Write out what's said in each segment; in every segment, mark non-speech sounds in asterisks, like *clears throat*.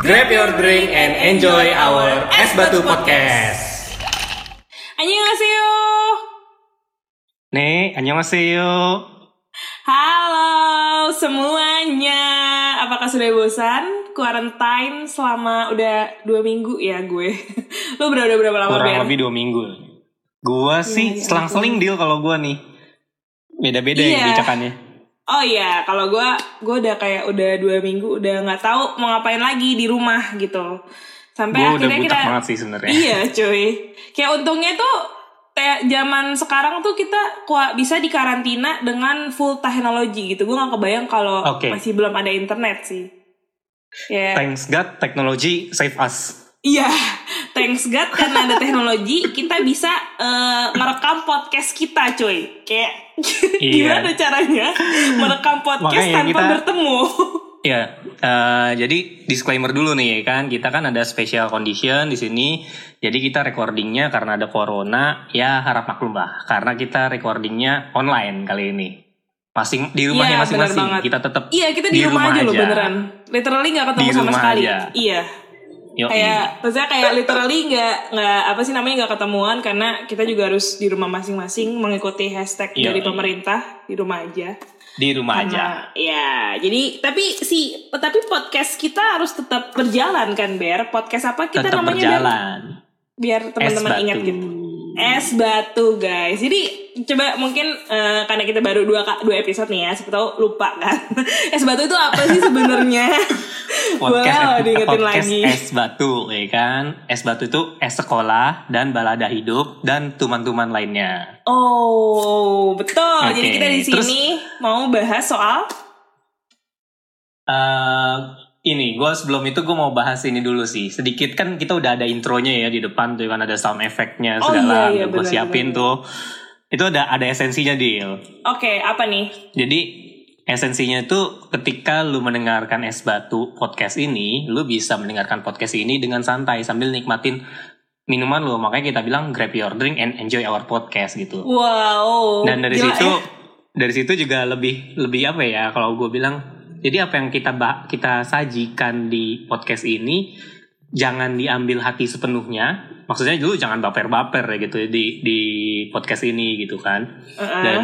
Grab your drink and enjoy our Es Batu Podcast. Annyeonghaseyo. Nih, annyeonghaseyo. Halo semuanya. Apakah sudah bosan? Quarantine selama udah dua minggu ya gue. *laughs* Lu berapa berapa lama Kurang lebih dua minggu. Gua sih ya selang-seling deal kalau gua nih. Beda-beda ya Iya. kebijakannya. Oh iya, kalau gue gue udah kayak udah dua minggu udah nggak tahu mau ngapain lagi di rumah gitu. Sampai Gua akhirnya kita banget sih sebenarnya. Iya cuy Kayak untungnya tuh kayak zaman sekarang tuh kita kuat bisa dikarantina dengan full teknologi gitu. Gue gak kebayang kalau Oke. masih belum ada internet sih. Ya, Thanks God, technology save us. iya, thanks God karena ada teknologi kita bisa eh, merekam podcast kita, cuy. Kayak Iya. gimana caranya merekam podcast Makanya tanpa kita- bertemu? Ya, eh, jadi disclaimer dulu nih kan, kita kan ada special condition di sini. Jadi kita recordingnya karena ada corona, ya harap maklum lah. Karena kita recordingnya online kali ini. Masing di rumahnya Iya, masing-masing. banget. Kita tetap Iya, kita di, rumah, aja loh beneran. Literally gak ketemu Di sama rumah sekali. aja. Iya. Yoi. kayak maksudnya kayak literally nggak nggak apa sih namanya nggak ketemuan karena kita juga harus di rumah masing-masing mengikuti hashtag Iya. dari pemerintah di rumah aja. di rumah aja. Karena- Ya, jadi tapi si tapi podcast kita harus tetap berjalan kan, Ber. Podcast apa kita Tetap namanya Ber? berjalan. Biar teman-teman Es ingat gitu. Es batu guys. Jadi coba mungkin eh, karena kita baru dua dua episode nih ya, siapa tahu lupa kan. *laughs* es batu itu apa sih sebenarnya? *laughs* Boleh loh diingetin podcast lagi. es batu, ya kan? Es batu itu es sekolah dan balada hidup dan tuman-tuman lainnya. Oh, betul. Oke, Jadi kita di terus- sini mau bahas soal eh ini gue sebelum itu gue mau bahas ini dulu sih sedikit kan kita udah ada intronya ya di depan tuh kan ada sound effectnya Oh, segala iya, iya, gue siapin benar. tuh itu ada ada esensinya deal Oke, apa nih? jadi esensinya itu ketika lu mendengarkan es batu podcast ini lu bisa mendengarkan podcast ini dengan santai sambil nikmatin minuman lu makanya kita bilang grab your drink and enjoy our podcast gitu Wow. dan dari gila situ ya. dari situ juga lebih lebih apa ya kalau gue bilang jadi apa yang kita kita sajikan di podcast ini jangan diambil hati sepenuhnya maksudnya dulu jangan baper-baper ya gitu di di podcast ini gitu kan Uh-uh. dan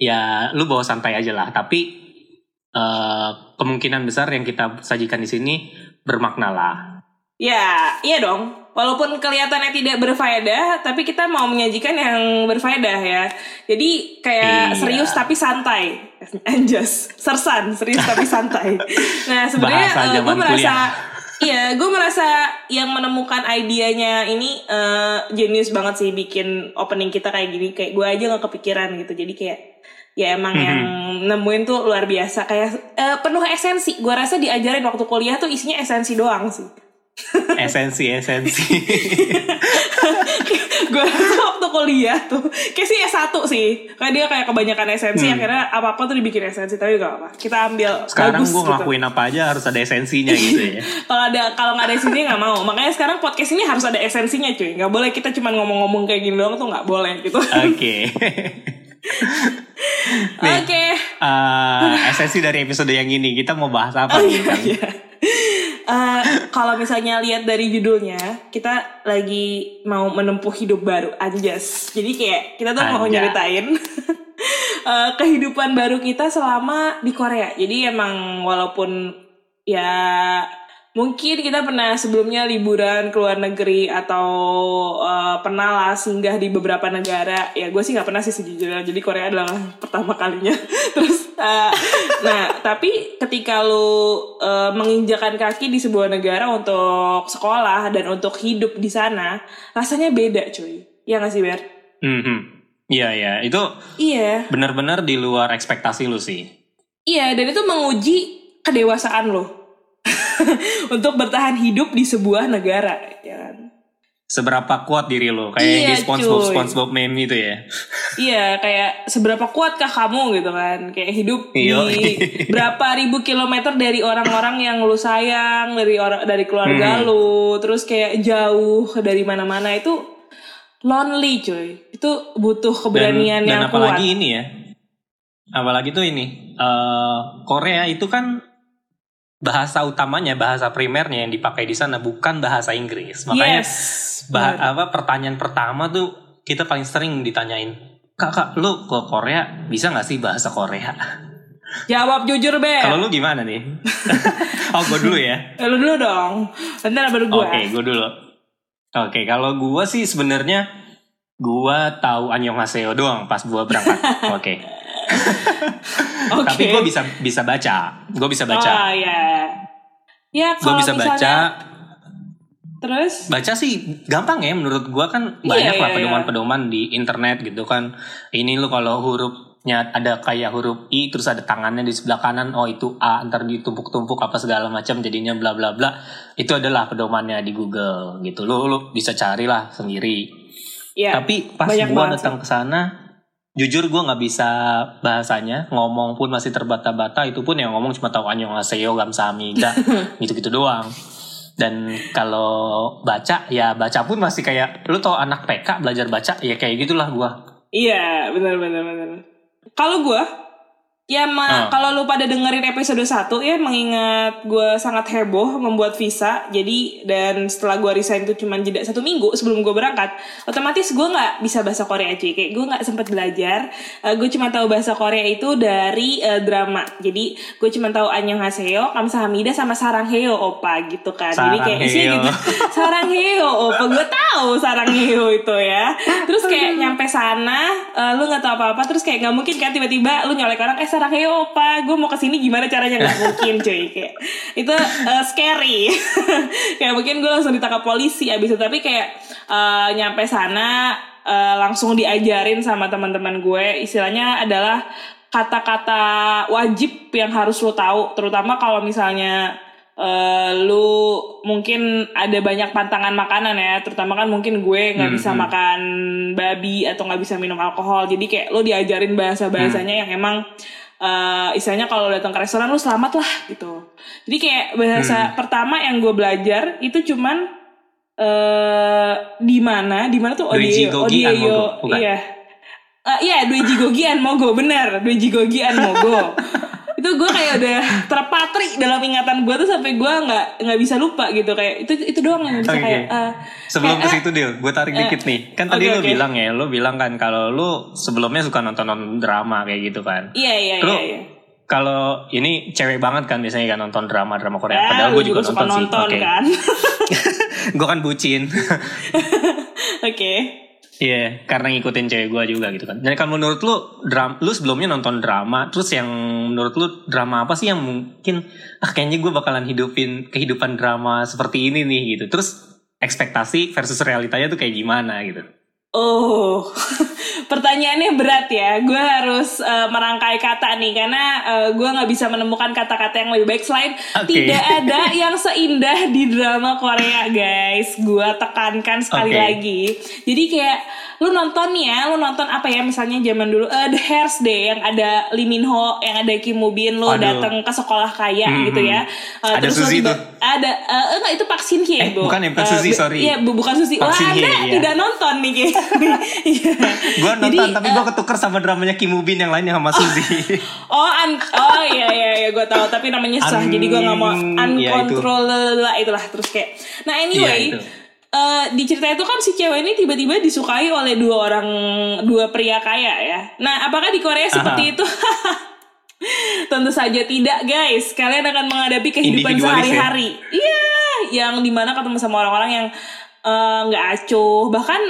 ya lu bawa santai aja lah tapi eh, kemungkinan besar yang kita sajikan di sini bermakna lah Ya, iya dong. Walaupun kelihatannya tidak berfaedah, tapi kita mau menyajikan yang berfaedah ya. Jadi kayak Iya. serius tapi santai. *laughs* Anjas, sersan, serius tapi santai. Nah, sebenarnya Bahasa eh, gue merasa kuliah. Iya, gue merasa yang menemukan idenya ini eh, genius banget sih bikin opening kita kayak gini. Kayak gue aja nggak kepikiran gitu. Jadi kayak ya emang Mhm. yang nemuin tuh luar biasa. Kayak eh, penuh esensi. Gue rasa diajarin waktu kuliah tuh isinya esensi doang sih. *laughs* esensi esensi *laughs* gue rasa waktu kuliah tuh kayak sih S1 sih kayak dia kayak kebanyakan esensi Hmm. akhirnya apa-apa tuh dibikin esensi tapi gak apa kita ambil sekarang gue gitu. ngelakuin apa aja harus ada esensinya gitu ya *laughs* kalau ada kalau nggak ada esensinya nggak mau makanya sekarang podcast ini harus ada esensinya cuy nggak boleh kita cuma ngomong-ngomong kayak gini doang tuh nggak boleh gitu oke Nih, *laughs* oke Eh, esensi dari episode yang ini kita mau bahas apa Oh nih iya, iya. *laughs* Eh, kalau misalnya lihat dari judulnya, kita lagi mau menempuh hidup baru, anjas. Jadi kayak kita tuh mau Anjas. nyeritain *laughs* eh, kehidupan baru kita selama di Korea. Jadi emang walaupun ya mungkin kita pernah sebelumnya liburan ke luar negeri atau eh, pernah lah singgah di beberapa negara. Ya gue sih nggak pernah sih sejujurnya. Jadi Korea adalah *laughs* pertama kalinya. *laughs* Terus eh, nah tapi ketika lu eh, menginjakan kaki di sebuah negara untuk sekolah dan untuk hidup di sana, rasanya beda cuy. Ya nggak sih Ber? Mhm. Iya ya, itu Iya. benar-benar di luar ekspektasi lu sih. Iya, dan itu menguji kedewasaan lo *laughs* untuk bertahan hidup di sebuah negara, ya kan? Seberapa kuat diri lu, kayak Iya, di SpongeBob cuy. SpongeBob meme itu ya. Iya, kayak seberapa kuatkah kamu gitu kan? Kayak hidup Iya. di *laughs* berapa ribu kilometer dari orang-orang yang lu sayang, dari orang dari keluarga Hmm. lu, terus kayak jauh dari mana-mana itu lonely, cuy. Itu butuh keberanian dan, yang dan apalagi kuat. ini ya. Apalagi tuh ini. eh, Korea itu kan bahasa utamanya bahasa primernya yang dipakai di sana bukan bahasa Inggris makanya yes. bah- apa pertanyaan pertama tuh kita paling sering ditanyain kak kak lu ke Korea bisa nggak sih bahasa Korea Jawab jujur, Beb. kalau lu gimana nih *laughs* oh gue dulu ya Eh, lu dulu dong. Nanti baru gue. Oke, gue dulu. Oke, kalau gue sih sebenarnya gue tahu Annyeonghaseyo doang pas gue berangkat. *laughs* Oke. *laughs* Tapi gue bisa bisa baca. Gue bisa baca. Oh, ya. Ya, gue kalau bisa misalnya, baca. Terus? Baca sih gampang ya menurut gue kan Iya, banyak iya, lah iya. pedoman-pedoman di internet gitu kan. Ini lu kalau hurufnya ada kayak huruf I terus ada tangannya di sebelah kanan oh itu A ntar ditumpuk-tumpuk apa segala macam jadinya bla bla bla itu adalah pedomannya di Google gitu lu lu bisa carilah sendiri Ya. Tapi pas banyak gua datang ke sana, jujur gua nggak bisa bahasanya, ngomong pun masih terbata-bata. Itu pun yang ngomong cuma tahu annyeonghaseyo, gamsahamnida, *laughs* gitu-gitu doang. Dan kalau baca, ya baca pun masih kayak, lu tau anak PK belajar baca, ya kayak gitulah gua. Iya, benar benar benar. Kalau gue ya ma- Ah. kalau lu pada dengerin episode 1 ya mengingat gue sangat heboh membuat visa. Jadi dan setelah gue resign itu cuma jeda satu minggu sebelum gue berangkat, otomatis gue nggak bisa bahasa Korea cuy. Kayak gue nggak sempet belajar. gue cuma tahu bahasa Korea itu dari eh, drama. Jadi gue cuma tahu Annyeonghaseyo, Kamsahamnida sama Sarangheo opa gitu kan. Jadi kayak isinya *laughs* Sarangheo. gitu. Sarangheo, opa gue tahu Sarangheo itu ya. Terus kayak *laughs* nyampe sana, eh, lu nggak tahu apa-apa, terus kayak nggak mungkin kan tiba-tiba lu nyolek orang, eh Sarangheo opa, gue mau ke sini gimana caranya nggak *laughs* mungkin cuy kayak itu eh, scary. *laughs* kayak mungkin gue langsung ditangkap polisi abis itu tapi kayak eh, nyampe sana eh, langsung diajarin sama teman-teman gue, istilahnya adalah kata-kata wajib yang harus lo tahu, terutama kalau misalnya eh, lu mungkin ada banyak pantangan makanan ya terutama kan mungkin gue nggak Hmm, bisa hmm. makan babi atau nggak bisa minum alkohol jadi kayak lu diajarin bahasa bahasanya yang emang eh, istilahnya kalau datang ke restoran lu selamat lah gitu jadi kayak bahasa Hmm. pertama yang gue belajar itu cuman eh di mana di mana tuh Mogo, bukan? iya Eh, iya Dui Jigogian Mogo bener Dui Jigogian Mogo *laughs* itu gue kayak udah terpatri dalam ingatan gue tuh sampai gue nggak nggak bisa lupa gitu kayak itu itu doang yang bisa Oke. kayak eh, Sebelum eh, ke situ Dil, gue tarik eh, dikit nih. Kan tadi oke, lu oke. bilang ya, lu bilang kan kalau lu sebelumnya suka nonton-nonton drama kayak gitu kan. iya iya Lu iya, iya. kalau ini cewek banget kan biasanya kan nonton drama-drama Korea. Eh, Padahal gue juga, suka nonton, nonton sih. Oke. kan *laughs* gue kan bucin. *laughs* oke Iya, karena ngikutin cewek gue juga gitu kan. Dan kalau menurut lu, dram, lu sebelumnya nonton drama, terus yang menurut lu drama apa sih yang mungkin, ah kayaknya gue bakalan hidupin kehidupan drama seperti ini nih gitu. Terus ekspektasi versus realitanya tuh kayak gimana gitu. Oh, *laughs* pertanyaannya berat ya. Gue harus eh, merangkai kata nih karena eh, gue nggak bisa menemukan kata-kata yang lebih baik selain Oke. tidak ada *laughs* yang seindah di drama Korea, guys. Gue tekankan sekali Oke. lagi. Jadi kayak lu nonton nih ya, lu nonton apa ya misalnya zaman dulu eh, The Hairs deh yang ada Lee Min Ho, yang ada Kim Woo Bin, lu datang ke sekolah kaya Hmm, gitu ya. Eh, Ada terus Suzy tuh. Ada eh, enggak itu Park Shin Hye, Eh, Bu. bukan ya, bukan Suzy, bu- sorry. Iya, bu- bukan Suzy. Wah, Anda iya. tidak nonton nih. *laughs* Iya. Gue nonton Jadi, tapi gue ketuker sama dramanya Kim Woo Bin yang lainnya sama Suzy. *laughs* Oh, un, oh iya iya iya gue tahu tapi namanya susah Un- jadi gue nggak mau ya, itu. uncontrollable itulah terus kayak. Nah anyway, Iya, itu. Eh, di cerita itu kan si cewek ini tiba-tiba disukai oleh dua orang dua pria kaya ya. Nah apakah di Korea seperti itu? *laughs* Tentu saja tidak guys. Kalian akan menghadapi kehidupan ya? sehari-hari. Iya, yang di mana ketemu sama orang-orang yang eh, nggak acuh. Bahkan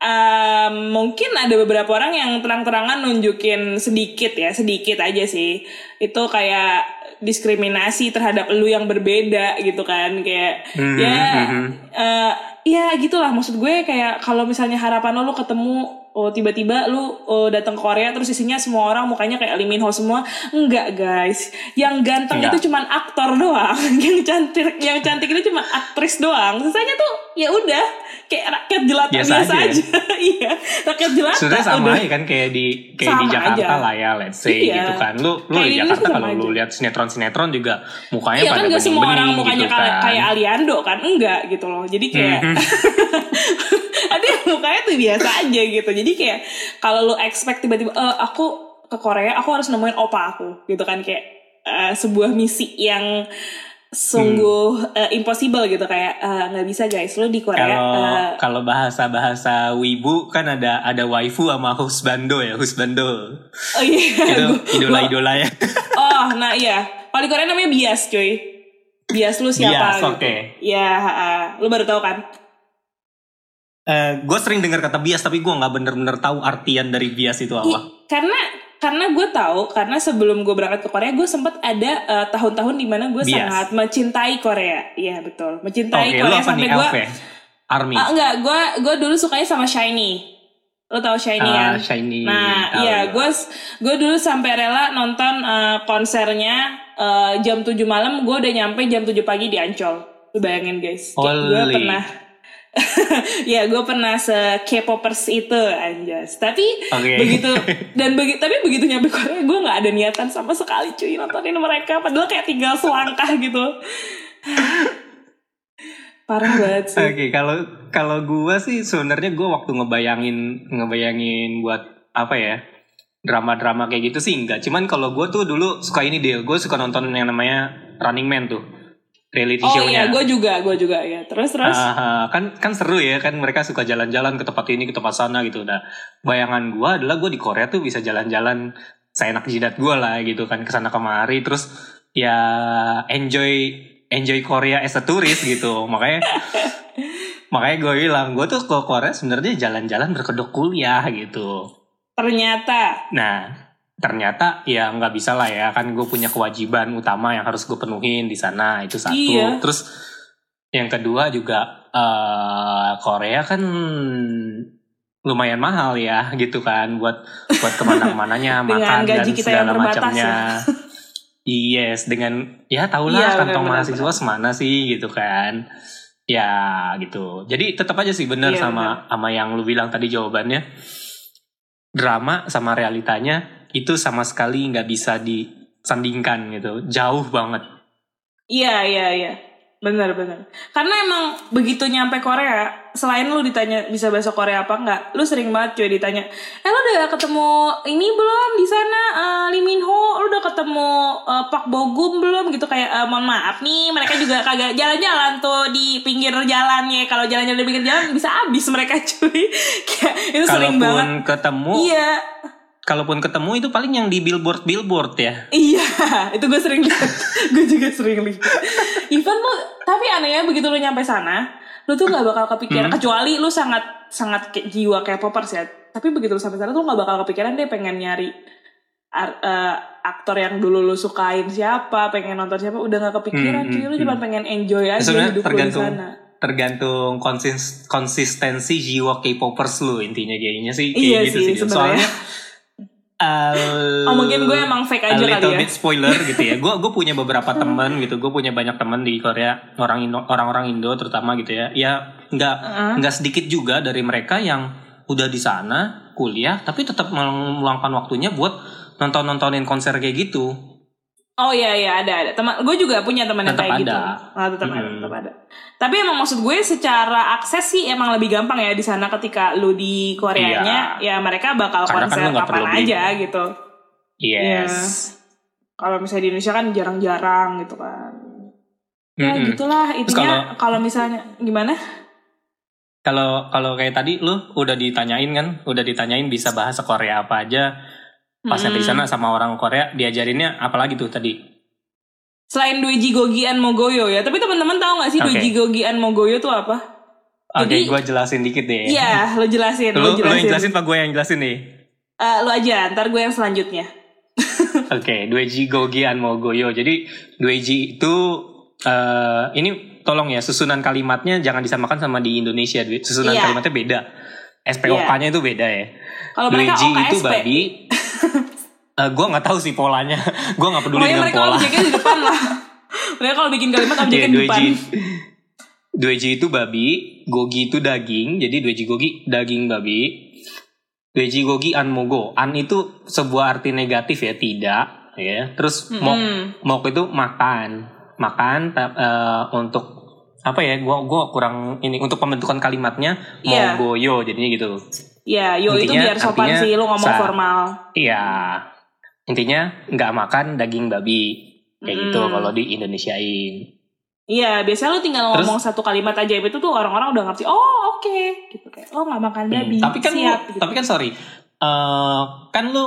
em, mungkin ada beberapa orang yang terang-terangan nunjukin sedikit ya, sedikit aja sih. Itu kayak diskriminasi terhadap lu yang berbeda gitu kan kayak Mhm, ya mhm. Eh, ya gitulah maksud gue kayak kalau misalnya harapan lo lu ketemu oh tiba-tiba lu oh, datang ke Korea terus isinya semua orang mukanya kayak Lee Min Ho semua enggak guys yang ganteng Enggak. itu cuman aktor doang *laughs* yang cantik yang cantik itu cuma aktris doang sisanya tuh ya udah kayak rakyat jelata biasa, Biasa aja, aja *laughs* iya rakyat jelata Sebenarnya sama udah. aja kan kayak di kayak di Sama Jakarta aja. lah ya, let's say Iya. gitu kan. Lu lu Kayak di di Jakarta kalau lu lihat sinetron-sinetron juga mukanya Iya pada kan gak semua orang mukanya gitu kayak, kan. kayak Aliando kan enggak gitu loh jadi kayak Mhm. *laughs* ada yang mukanya tuh biasa aja gitu. Jadi kayak kalau lu expect tiba-tiba "Eh, aku ke Korea aku harus nemuin opa aku gitu kan. Kayak uh, sebuah misi yang sungguh uh, impossible gitu. Kayak uh, nggak bisa guys. Lo di Korea Kalau uh, kalau bahasa bahasa wibu kan ada ada waifu sama husbando ya husbando. oh iya. Itu *laughs* idola idola ya. oh nah iya. Kalau di Korea namanya bias cuy bias lu siapa Bias, gitu oke. ya uh, lu baru tahu kan Eh, gue sering dengar kata bias tapi gue nggak bener-bener tahu artian dari bias itu I- apa. karena karena gue tahu karena sebelum gue berangkat ke Korea gue sempat ada uh, tahun-tahun di mana gue Bias. sangat mencintai Korea iya betul mencintai lu Korea sampai gue? Army. Ah, enggak, gue gue dulu sukanya sama Shiny. Lo tau Shiny Ah, kan? shiny. Nah, iya, gue gue dulu sampai rela nonton eh, konsernya eh, jam 7 malam, gue udah nyampe jam 7 pagi di Ancol. Lu bayangin guys, gue pernah *laughs* ya gue pernah se K-popers itu anjas. Tapi Oke. begitu *laughs* dan begi, tapi begitu nyampe Korea gue nggak ada niatan sama sekali cuy nontonin mereka. Padahal kayak tinggal selangkah gitu. *laughs* Parah banget sih. Oke, kalau kalau gue sih sebenarnya gue waktu ngebayangin ngebayangin buat apa ya drama-drama kayak gitu sih enggak. Cuman kalau gue tuh dulu suka ini deh, gue suka nonton yang namanya Running Man tuh reality Oh show-nya. iya, gue juga, gue juga ya. Terus terus. Ah, kan kan seru ya kan mereka suka jalan-jalan ke tempat ini ke tempat sana gitu nah bayangan gue adalah gue di Korea tuh bisa jalan-jalan seenak jidat gue lah gitu kan ke sana kemari terus ya enjoy enjoy Korea as a tourist gitu makanya *laughs* makanya gue bilang gue tuh ke Korea sebenarnya jalan-jalan berkedok kuliah gitu Ternyata. Nah, ternyata ya nggak bisa lah ya kan gue punya kewajiban utama yang harus gue penuhin di sana itu satu. Iya. Terus yang kedua juga eh, Korea kan lumayan mahal ya gitu kan buat buat ke mana-mananya *laughs* makan dan segala macamnya. *laughs* Yes, dengan ya tahulah Iya, kantong benar-benar. mahasiswa semana sih gitu kan. Ya gitu. Jadi tetap aja sih benar Iya, sama sama yang lu bilang tadi jawabannya. Drama sama realitanya itu sama sekali nggak bisa disandingkan gitu. Jauh banget. Iya, iya, iya. Benar, benar. Karena emang begitu nyampe Korea, selain lu ditanya bisa bahasa Korea apa enggak, lu sering banget cuy ditanya, eh lu udah ketemu ini belum di sana? Eh, Lee Min Ho, lu udah ketemu eh, Pak Bogum belum? Gitu kayak eh, mohon maaf nih mereka juga kagak jalan-jalan tuh di pinggir jalan ya. Kalau jalan-jalan di pinggir jalan bisa habis mereka cuy. *laughs* Kayak itu sering banget. Kalaupun ketemu, iya kalaupun ketemu itu paling yang di billboard billboard ya. Iya, *laughs* itu gue sering lihat. *laughs* gue juga sering lihat. Even lu, tapi anehnya begitu lu nyampe sana, lu tuh nggak bakal kepikiran. Kecuali lu sangat sangat kayak jiwa kayak popers ya. Tapi begitu lu sampai sana tuh nggak bakal kepikiran deh pengen nyari ar- eh, aktor yang dulu lu sukain siapa, pengen nonton siapa, udah nggak kepikiran. Hmm, cuy, lu hmm, cuma pengen enjoy aja Sebenarnya hidup lu di sana. tergantung konsis- konsistensi jiwa K-popers lu intinya kayaknya sih kayak Iya gitu sih, sih. Soalnya uh, Oh mungkin gue emang fake aja kali little ya. bit spoiler gitu ya. Gue gue punya beberapa teman gitu. Gue punya banyak teman di Korea orang Indo orang-orang Indo terutama gitu ya. Ya nggak nggak sedikit juga dari mereka yang udah di sana kuliah tapi tetap meluangkan waktunya buat nonton nontonin konser kayak gitu. Oh iya iya ada ada teman gue juga punya teman yang kayak ada. gitu. Ah, tetap ada Hmm. tetap ada. Tapi emang maksud gue secara akses sih emang lebih gampang ya di sana ketika lu di Koreanya ya mereka bakal Karena kan konser lu nggak kapan perlu beli. aja gitu. Yes. Kalau misalnya di Indonesia kan jarang-jarang gitu kan. Ya Mm-mm. gitulah Terus intinya kalau misalnya gimana? Kalau kalau kayak tadi lu udah ditanyain kan, udah ditanyain bisa bahasa Korea apa aja. Pas Mm-mm. di sana sama orang Korea diajarinnya apalagi tuh tadi? Selain Doeji Gogian Mogoyo ya, tapi teman-teman tahu nggak sih Oke. Doeji Gogian Mogoyo tuh apa? Oke, Jadi- gue jelasin dikit deh. Iya, lo jelasin, lo lu jelasin. yang jelasin apa gue yang jelasin nih? Eh, lo aja, ntar gue yang selanjutnya. *laughs* Oke, Dueji Gogi Anmogoyo. Jadi Dueji itu eh ini tolong ya susunan kalimatnya jangan disamakan sama di Indonesia. Susunan Iya. kalimatnya beda. SPOK-nya itu beda ya. Kalau mereka Dueji itu OKSP. babi. Eh gue nggak tahu sih polanya. *laughs* gue nggak peduli Pokoknya dengan mereka pola. objeknya di depan lah. mereka kalau bikin kalimat objeknya di depan. Dueji. Dueji itu babi, gogi itu daging. Jadi Dueji gogi daging babi. Dueji gogi anmogo. An itu sebuah arti negatif ya, tidak ya. Terus mok Mm-mm. mok itu makan. Makan eh, untuk apa ya? Gua gua kurang ini untuk pembentukan kalimatnya Iya. mogoyo jadinya gitu. Ya, yo itu Intinya- biar sopan artinya sih, lu ngomong sa- formal. Iya. Intinya nggak makan daging babi. kayak Mm. gitu kalau di Indonesiain Iya, biasanya lu tinggal Terus- ngomong satu kalimat ajaib itu tuh orang-orang udah ngerti. Oh, oke. Gitu kayak, oh nggak makan Hmm, babi. tapi kan lu- siap. gitu. tapi kan sorry eh kan lu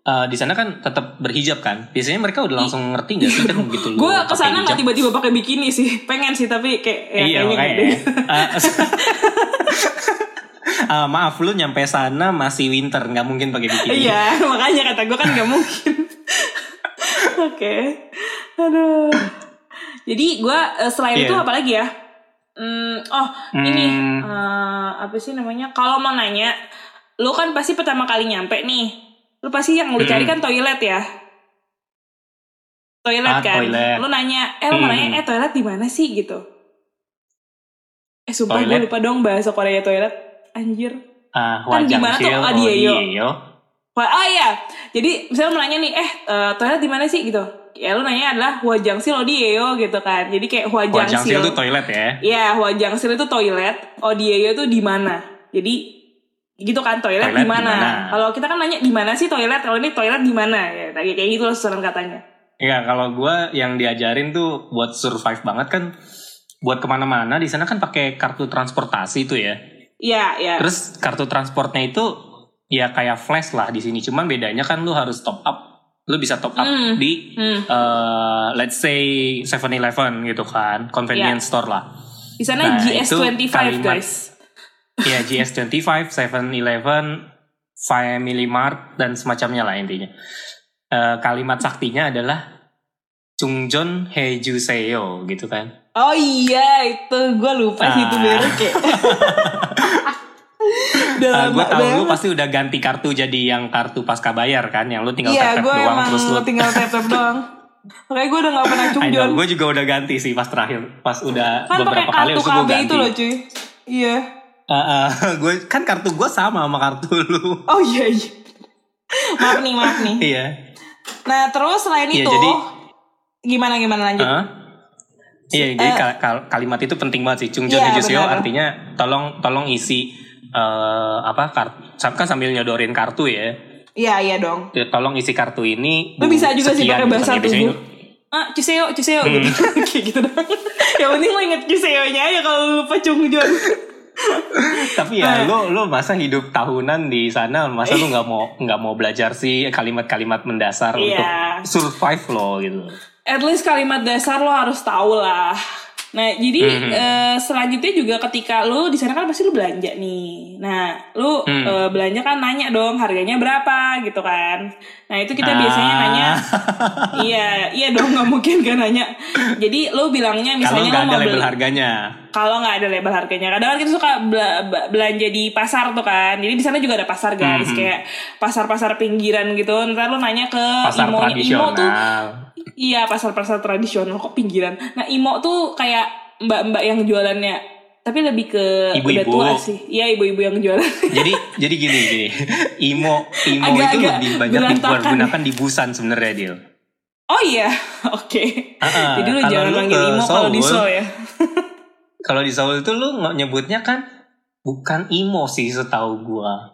eh, di sana kan tetap berhijab kan biasanya mereka udah langsung ngerti nggak sih kan begitu lu gue ke sana nggak tiba-tiba pakai bikini sih. Pengen sih, tapi kayak ya, iya kayaknya nggak makanya *laughs* *laughs* Eh, eh, maaf lu nyampe sana masih winter nggak mungkin pakai bikini Iya, *laughs* makanya kata gue kan nggak mungkin. *laughs* Oke, aduh. Jadi gue selain Iya. itu apa lagi ya? Hmm, oh ini Hmm. eh, apa sih namanya? Kalau mau nanya, lu kan pasti pertama kali nyampe nih. Lu pasti yang lu cari Hmm. kan toilet ya. Toilet Ah, kan. toilet. Lu nanya, eh lu mau Hmm. nanya, eh toilet di mana sih gitu? Eh sumpah gue lupa dong bahasa Korea toilet. Anjir. ah Kan di mana tuh? Ah, Yeyo. Yeyo. Wah, oh iya. Jadi misalnya mau nanya nih, eh eh, toilet di mana sih gitu? Ya lu nanya adalah Huajangsil Odieyo gitu kan. Jadi kayak Hwajangsil Huajangsil. itu toilet ya Iya, Huajangsil itu toilet, Odieyo itu di mana? Jadi gitu kan toilet, Toilet di mana? Kalau kita kan nanya di mana sih toilet? Kalau ini toilet di mana? Ya, kayak kayak gitu loh susunan katanya. Iya, kalau gue yang diajarin tuh buat survive banget kan, buat ke mana-mana di sana kan pakai kartu transportasi itu ya. Iya, iya. Terus kartu transportnya itu ya kayak flash lah di sini. Cuman bedanya kan lu harus top up. Lu bisa top up Hmm. di Hmm. eh, let's say 7-Eleven gitu kan, convenience store lah. Di sana Nah, GS25 itu kalimat- guys. Iya GS25, 7-Eleven, Family Mart dan semacamnya lah intinya. Eh, kalimat saktinya adalah Chungjon Hejuseyo gitu kan. Oh iya, itu gue lupa sih itu Ah. *laughs* Udah Uh, lama gue tahu lu pasti udah ganti kartu jadi yang kartu pasca bayar kan, yang lu tinggal Iya, tap-tap gue doang emang terus lu. tinggal tap-tap doang. Makanya gue udah gak pernah *laughs* cungjon. gue juga udah ganti sih pas terakhir, pas udah Kan beberapa kali kartu KB ganti. itu loh cuy. Iya. Uh, uh, gue kan kartu gue sama sama kartu *laughs* lu. Oh iya iya. maaf nih, maaf nih. iya. Nah terus selain Iya, itu, jadi- gimana gimana lanjut? Hah? Iya, jadi Eh, kal- kal- kalimat itu penting banget sih. Iya, Hejuseo benar. artinya tolong tolong isi eh apa kartu kan sambil nyodorin kartu ya. Iya iya dong. Ya, Tolong isi kartu ini. Lu bisa juga sih pakai gitu bahasa. Ya, tubuh. Ah, cuseo, cuseo Hmm. gitu. *laughs* Kayak gitu dong. Yang penting lo inget cuseonya aja kalau lu lupa cungjon. *laughs* Tapi ya lo lo masa hidup tahunan di sana masa lu nggak mau nggak mau belajar sih kalimat-kalimat mendasar Iya. untuk survive lo gitu. At least kalimat dasar lo harus tahu lah. Nah, jadi Mhm. eh, selanjutnya juga ketika lu di sana kan pasti lu belanja nih. Nah, lu Hmm. eh, belanja kan nanya dong harganya berapa gitu kan. Nah, itu kita Ah. biasanya nanya *laughs* iya, iya dong nggak mungkin kan nanya. Jadi lu bilangnya Kalau misalnya nggak lu mau beli harganya. Kalau nggak ada label harganya kadang kan kita suka bela- be- belanja di pasar tuh kan. Jadi di sana juga ada pasar guys. Mhm. kayak pasar-pasar pinggiran gitu. Ntar lu nanya ke Pasar imo imo tuh iya pasar-pasar tradisional kok pinggiran. Nah imo tuh kayak mbak-mbak yang jualannya. Tapi lebih ke udah Ibu-ibu. tua sih. Iya ibu-ibu yang jualan. *laughs* Jadi jadi gini gini. Imo imo Agak-agak itu lebih banyak digunakan di Busan sebenarnya Dil. oh iya *laughs* oke. Ah, jadi lu jangan lu manggil imo kalau di Seoul ya *laughs* Kalau di Seoul itu lu nggak nyebutnya kan bukan imo sih setahu gua.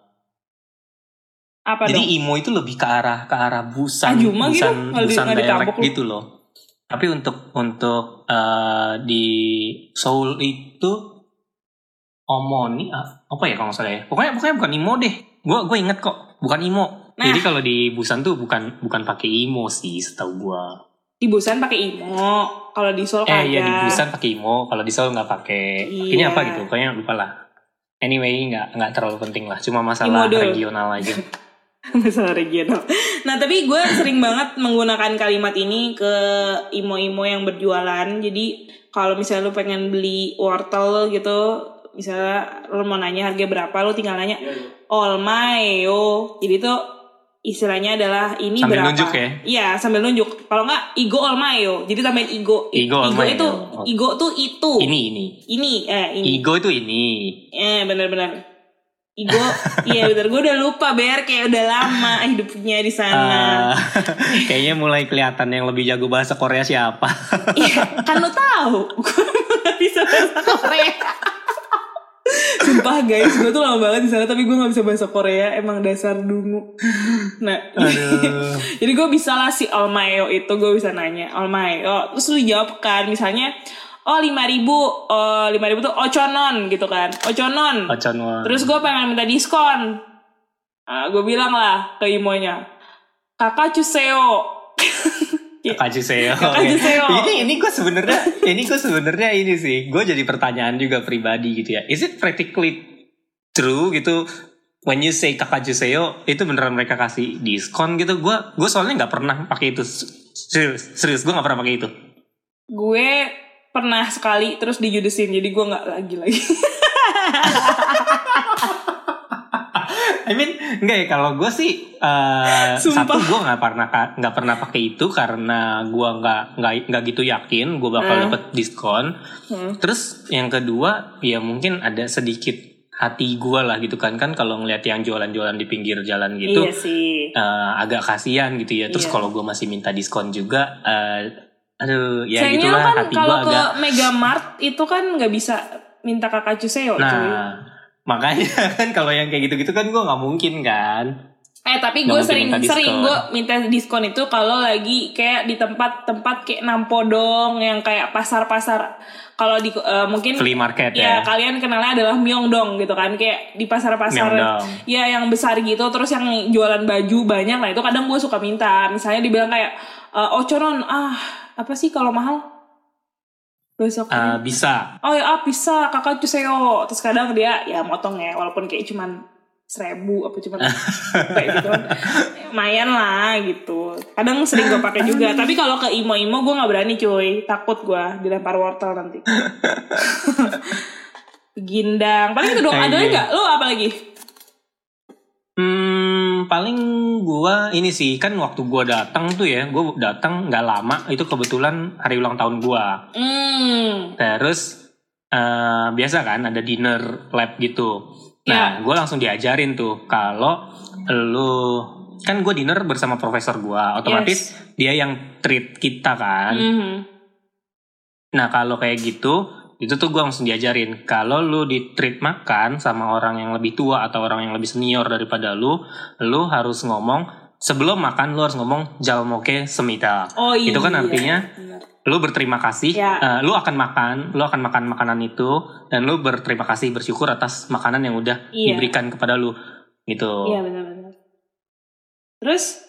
apa Jadi dong imo itu lebih ke arah ke arah Busan, Ah, Juma gitu? Busan, Nggak di- Busan lu? gitu loh. Tapi untuk untuk eh, di Seoul itu omoni ah, apa ya kalau nggak salah ya. Pokoknya pokoknya bukan imo deh. Gua gue inget kok bukan imo. Nah. Jadi kalau di Busan tuh bukan bukan pakai imo sih setahu gua. Di Busan pakai imo kalau di Seoul Eh iya di Busan pakai imo, kalau di Seoul nggak pakai. Iya. Ini apa gitu? Pokoknya lupa lah. Anyway nggak nggak terlalu penting lah. Cuma masalah Imodel. regional aja. *laughs* masalah regional. Nah tapi gue sering banget menggunakan kalimat ini ke imo-imo yang berjualan. Jadi kalau misalnya lu pengen beli wortel gitu, misalnya lu mau nanya harga berapa, lu tinggal nanya all my yo. Jadi tuh istilahnya adalah ini Sambil berapa? nunjuk ya? Iya sambil nunjuk. Kalau nggak igo all my yo. Jadi tambahin Igo all my itu yo. igo tuh itu. ini ini. Ini eh ini. Ego itu ini. Eh benar-benar. Igo, iya benar. Gue udah lupa Ber, kayak udah lama hidupnya di sana. Ah, *laughs* kayaknya mulai kelihatan yang lebih jago bahasa Korea siapa. Iya, kan lo tahu. *laughs* Gue bisa bahasa Korea. Sumpah guys, gue tuh lama banget di sana tapi gue nggak bisa bahasa Korea, emang dasar dungu. Nah, *laughs* Aduh. jadi gue bisa lah si Olmayo itu gue bisa nanya Olmayo, terus lu jawab kan, misalnya oh lima ribu, oh lima ribu tuh oconon gitu kan, oconon. Ocon wah. Terus gue pengen minta diskon. Nah, gue bilang lah ke imonya, kakak cuseo. *laughs* Kakak Juseo. *laughs* Kakak Juseo. ini ini gue sebenarnya ini gue sebenarnya ini sih gue jadi pertanyaan juga pribadi gitu ya. Is it practically true gitu? When you say kakak Juseo itu beneran mereka kasih diskon gitu? Gue gue soalnya nggak pernah pakai itu serius serius gue nggak pernah pakai itu. gue pernah sekali terus dijudesin, jadi gue nggak lagi lagi. *laughs* I mean enggak ya kalau gue sih eh, Sumpah. satu gue nggak pernah nggak pernah pakai itu karena gue nggak nggak nggak gitu yakin gue bakal Hmm. dapet diskon. Hmm. Terus yang kedua ya mungkin ada sedikit hati gue lah gitu kan kan kalau ngeliat yang jualan-jualan di pinggir jalan gitu Iya sih. eh, agak kasihan gitu ya. Terus Iya. kalau gue masih minta diskon juga, eh, aduh ya Sayangnya gitulah kan hati gue kalau ke agak. Megamart itu kan nggak bisa minta kakak cuseo cuy. Makanya *laughs* kan kalau yang kayak gitu-gitu kan gue nggak mungkin kan. Eh tapi gue sering sering gue minta diskon itu kalau lagi kayak di tempat-tempat kayak Nampodong yang kayak pasar-pasar. Kalau di eh, mungkin Flea market ya ya. kalian kenalnya adalah Myeongdong gitu kan kayak di pasar-pasar ya yang besar gitu terus yang jualan baju banyak lah itu kadang gue suka minta. Misalnya dibilang kayak eh, ocoron ah apa sih kalau mahal besok Eh, bisa. oh ya ah, bisa. Kakak cuseo terus kadang dia ya motong ya walaupun kayak cuman seribu apa cuman *laughs* kayak gitu. Kan lumayan lah gitu. Kadang sering gue pakai juga. Tapi kalau ke imo imo gue nggak berani cuy. Takut gue dilempar wortel nanti. *laughs* Gindang. Paling itu dong ada nggak? Lo apa lagi? Hmm, paling gua ini sih kan waktu gua datang tuh ya, gua datang nggak lama itu kebetulan hari ulang tahun gua. hmm Terus eh, biasa kan ada dinner lab gitu. Nah, gua langsung diajarin tuh kalau lu kan gua dinner bersama profesor gua, otomatis dia yang treat kita kan. Mhm. Nah kalau kayak gitu, itu tuh gue langsung diajarin kalau lu di treat makan sama orang yang lebih tua atau orang yang lebih senior daripada lu, lu harus ngomong sebelum makan lu harus ngomong jalmoke semita. oh iya Itu kan artinya Benar. lu berterima kasih, Ya. eh, lu akan makan, lu akan makan makanan itu dan lu berterima kasih bersyukur atas makanan yang udah Iya. diberikan kepada lu gitu. iya benar-benar terus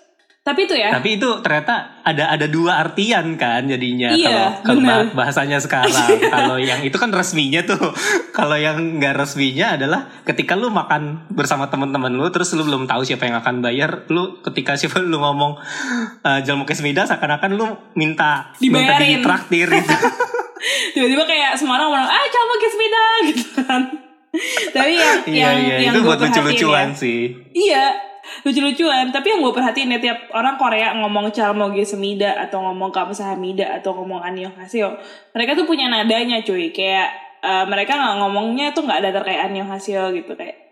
tapi itu ya Tapi itu ternyata ada ada dua artian kan jadinya Iya, kalau kalau bahasanya sekarang. *laughs* kalau yang itu kan resminya tuh. *laughs* Kalau yang nggak resminya adalah ketika lu makan bersama teman-teman lu terus lu belum tahu siapa yang akan bayar, lu ketika siapa lu ngomong uh, Jalmu Kesmida seakan-akan lu minta minta Dibayarin. ditraktir gitu. *laughs* tiba-tiba kayak semua orang bilang ah me dah," gitu kan tapi yang Iya yang iya yang itu buat perhatiin lucu-lucuan ya, sih. iya lucu-lucuan. Tapi yang gue perhatiin ya tiap orang Korea ngomong calmoge semida atau ngomong kamsahamnida atau ngomong annyeonghaseyo mereka tuh punya nadanya cuy. Kayak eh, mereka nggak ngomongnya tuh nggak datar kayak annyeonghaseyo gitu kayak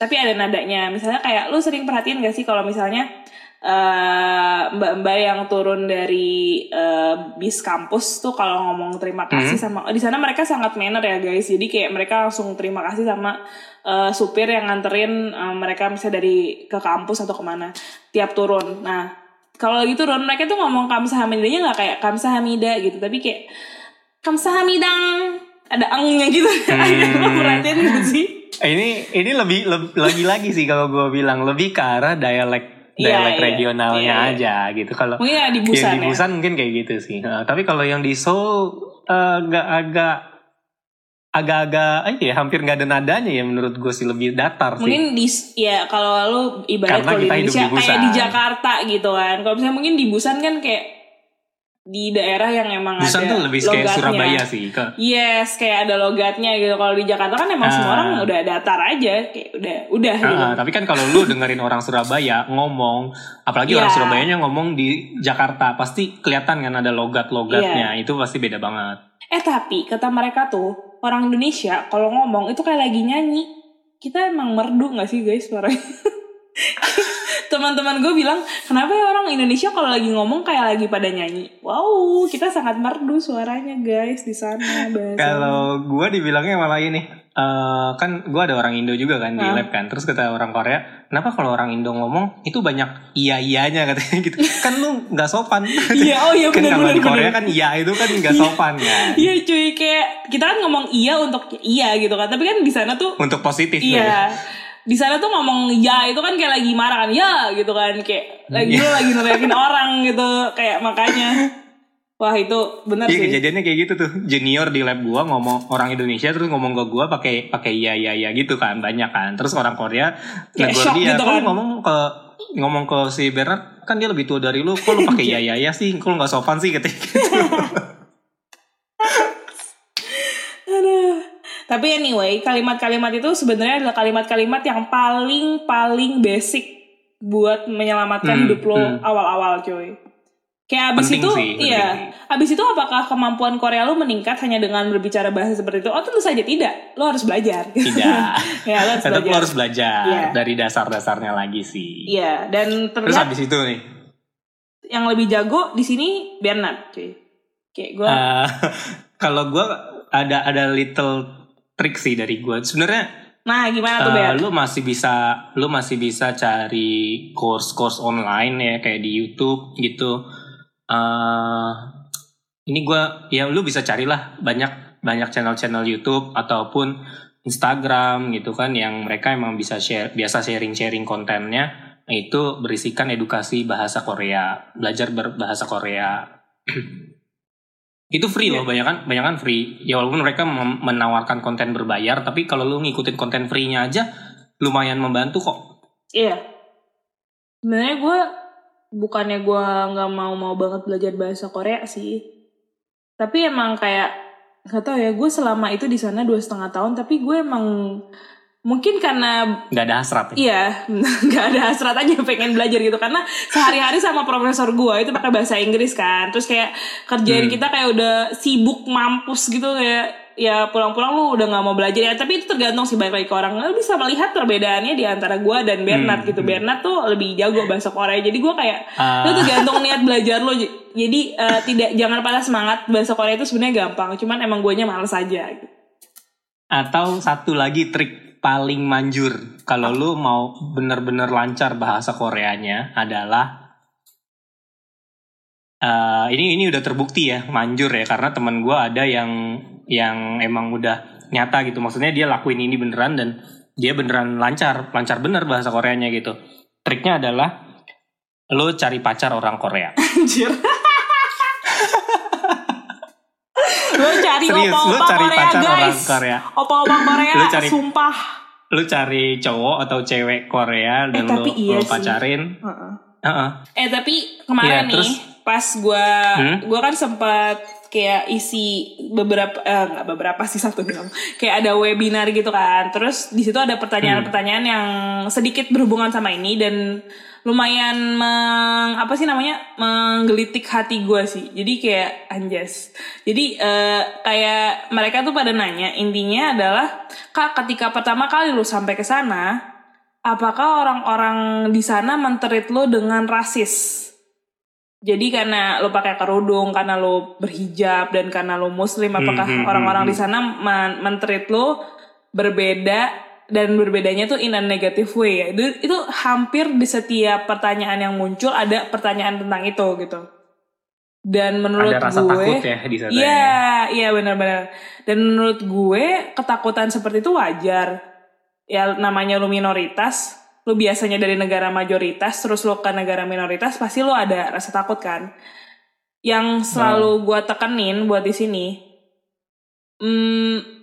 tapi ada nadanya. Misalnya kayak lu sering perhatiin gak sih kalau misalnya eh, mbak-mbak yang turun dari eh, bis kampus tuh kalau ngomong terima kasih sama di sana mereka sangat manner ya guys. Jadi kayak mereka langsung terima kasih sama eh, supir yang nganterin eh, mereka misalnya dari ke kampus atau ke mana tiap turun. Nah kalau lagi turun mereka tuh ngomong kamsahamidanya nggak kayak kamsahamida gitu tapi kayak kamsahamidang ada angnya gitu. *laughs* Hmm. Perhatiin gak sih? Ini ini lebih leb- lagi-lagi sih kalau gue bilang lebih ke arah dialek dialek iya. regionalnya Iya, iya. aja gitu. Kalau ya di yang Busan di ya Busan mungkin kayak gitu sih. Nah, tapi kalau yang di Seoul eh, agak-agak agak-agak eh, ya hampir nggak ada nadanya ya menurut gue sih lebih datar sih. mungkin di ya kalau lu ibarat Karena kalau di Indonesia di kayak di Jakarta gitu kan kalau misalnya mungkin di Busan kan kayak di daerah yang emang Busan ada tuh lebih kayak logatnya. Surabaya sih. Ke, yes kayak ada logatnya gitu kalau di Jakarta kan emang semua Ah. orang udah datar aja kayak udah udah Ah, gitu ah, tapi kan kalau lu dengerin orang Surabaya ngomong, apalagi orang Iya. Surabayanya ngomong di Jakarta, pasti kelihatan kan ada logat-logatnya. Itu pasti beda banget. eh tapi kata mereka tuh orang Indonesia kalau ngomong itu kayak lagi nyanyi kita emang merdu nggak sih guys suaranya *laughs* teman-teman gue bilang kenapa ya orang Indonesia kalau lagi ngomong kayak lagi pada nyanyi wow kita sangat merdu suaranya guys di sana *laughs* Kalau gue dibilangnya malah ini, eh, kan gue ada orang Indo juga kan di Ah. lab kan. Terus kata orang Korea, kenapa kalau orang Indo ngomong itu banyak iya iyanya katanya gitu. kan lu nggak sopan. *laughs* Iya, oh iya, kan benar, kalau benar, di Korea kan iya itu kan nggak sopan kan. Iya cuy kayak kita kan ngomong iya untuk iya gitu kan tapi kan di sana tuh Untuk positif ya. iya di sana tuh ngomong ya itu kan kayak lagi marah kan ya gitu kan kayak lagi Iya. lu lagi neriakin orang gitu kayak makanya wah itu benar Iya sih kejadiannya kayak gitu tuh. Junior di lab gua ngomong orang Indonesia terus ngomong ke gua pakai pakai iya iya iya gitu kan banyak kan. Terus orang Korea Kayak shock dia, gitu "Kok lu kan." ngomong ke ngomong ke si Bernard kan dia lebih tua dari lu, kok lu pakai iya iya iya sih, kok lu nggak sopan sih katanya. gitu. *laughs* Aduh. Tapi anyway, kalimat-kalimat itu sebenarnya adalah kalimat-kalimat yang paling paling basic buat menyelamatkan Hmm, hidup lo hmm. awal-awal, cuy. Kayak abis Penting itu, sih, iya. Abis itu apakah kemampuan Korea lo meningkat hanya dengan berbicara bahasa seperti itu? Oh tentu saja tidak. Lo harus belajar. Tidak. *laughs* ya lo harus Tetap belajar. lu harus belajar Iya. dari dasar-dasarnya lagi sih. Iya, dan Terus terlihat habis itu nih, yang lebih jago di sini Bernard, cuy. Kayak gue, eh, *laughs* kalau gua ada ada little trick sih dari gua. Sebenarnya nah gimana tuh Eh, Bern? lu masih bisa lu masih bisa cari course-course online ya kayak di YouTube gitu. eh ini gua ya lu bisa carilah banyak banyak channel-channel YouTube ataupun Instagram gitu kan yang mereka emang bisa share biasa sharing-sharing kontennya itu berisikan edukasi bahasa Korea, belajar berbahasa Korea. *clears throat* itu free loh, banyak kan banyak kan free. Ya walaupun mereka menawarkan konten berbayar, tapi kalau lu ngikutin konten free-nya aja lumayan membantu kok. Iya. Sebenarnya gue bukannya gue nggak mau mau banget belajar bahasa Korea sih. Tapi emang kayak nggak tahu ya gue selama itu di sana dua setengah tahun tapi gue emang mungkin karena nggak ada hasrat ya. iya *laughs* nggak ada hasrat aja pengen belajar gitu karena sehari-hari sama profesor gue itu pakai bahasa Inggris kan terus kayak kerjaan Hmm. kita kayak udah sibuk mampus gitu kayak ya pulang-pulang lu udah nggak mau belajar ya tapi itu tergantung sih balik lagi ke orang lu bisa melihat perbedaannya di antara gue dan Bernard Hmm, gitu hmm. Bernard tuh lebih jago bahasa Korea jadi gue kayak Ah. itu tergantung niat belajar lo jadi eh, tidak jangan pada semangat bahasa Korea itu sebenarnya gampang cuman emang guanya males aja gitu. Atau satu lagi trik paling manjur. Kalau lu mau bener-bener lancar bahasa Koreanya adalah eh, ini ini udah terbukti ya manjur ya. Karena teman gua ada yang yang emang udah nyata gitu. Maksudnya dia lakuin ini beneran dan dia beneran lancar lancar bener bahasa Koreanya gitu. Triknya adalah lu cari pacar orang Korea. *laughs* Anjir. Lo cari opa-opa Korea pacar orang guys. Korea. Opa-opa Korea, Lo cari- sumpah. lu cari cowok atau cewek Korea dan Eh, tapi lu, iya lu pacarin Heeh. Heeh. Eh tapi kemarin Iya, nih terus? pas gua Hmm? gua kan sempat kayak isi beberapa eh nggak beberapa sih satu doang. Kayak ada webinar gitu kan. Terus di situ ada pertanyaan-pertanyaan yang sedikit berhubungan sama ini dan lumayan meng, apa sih namanya menggelitik hati gua sih. Jadi kayak anjas. Jadi eh, kayak mereka tuh pada nanya intinya adalah kak ketika pertama kali lu sampai ke sana apakah orang-orang di sana menterit lo dengan rasis? Jadi karena lo pakai kerudung, karena lo berhijab dan karena lo muslim, apakah Hmm, hmm, orang-orang hmm, di sana men- menterit lo berbeda dan berbedanya tuh in a negative way ya? Itu, itu hampir di setiap pertanyaan yang muncul ada pertanyaan tentang itu gitu. Dan menurut ada rasa gue, takut ya di sana ya. Iya, iya benar-benar. Dan menurut gue ketakutan seperti itu wajar. Ya namanya lu minoritas, lu biasanya dari negara mayoritas, terus lu ke negara minoritas, pasti lu ada rasa takut kan. Yang selalu gue tekenin buat di sini, hmm,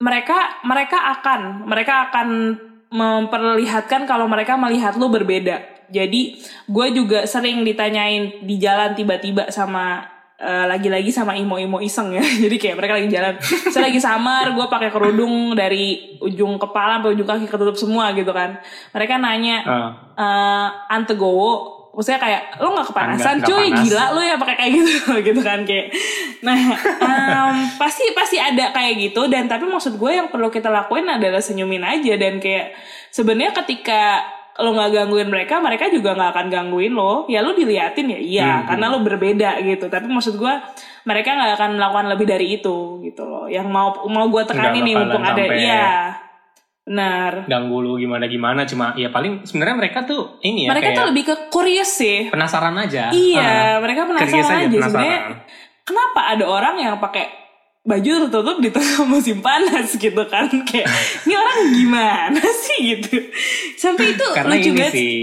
mereka mereka akan mereka akan memperlihatkan kalau mereka melihat lu berbeda. Jadi gue juga sering ditanyain di jalan tiba-tiba sama eh, lagi-lagi sama imo-imo iseng ya. *laughs* Jadi kayak mereka lagi jalan, saya lagi samar, gue pakai kerudung dari ujung kepala sampai ujung kaki ketutup semua gitu kan. Mereka nanya, Ah. eh Ante Gowo maksudnya kayak lo nggak kepanasan nggak cuy panas. gila lo ya pakai kayak gitu *laughs* gitu kan kayak. Nah em, pasti pasti ada kayak gitu dan tapi maksud gue yang perlu kita lakuin adalah senyumin aja dan kayak sebenarnya ketika lo nggak gangguin mereka mereka juga nggak akan gangguin lo. Ya lo diliatin ya iya Hmm. karena lo berbeda gitu. Tapi maksud gue mereka nggak akan melakukan lebih dari itu gitu loh. Yang mau mau gue tekanin nih mumpung ada iya benar. Ganggu lu gimana gimana cuma ya paling sebenarnya mereka tuh ini ya mereka kayak tuh lebih ke curious sih. penasaran aja. Iya Ah, mereka penasaran aja, penasaran. sebenarnya kenapa ada orang yang pakai baju tertutup di tengah musim panas gitu kan? *laughs* Kayak ini orang gimana *laughs* sih? gitu. Sampai itu karena lucu banget. sih.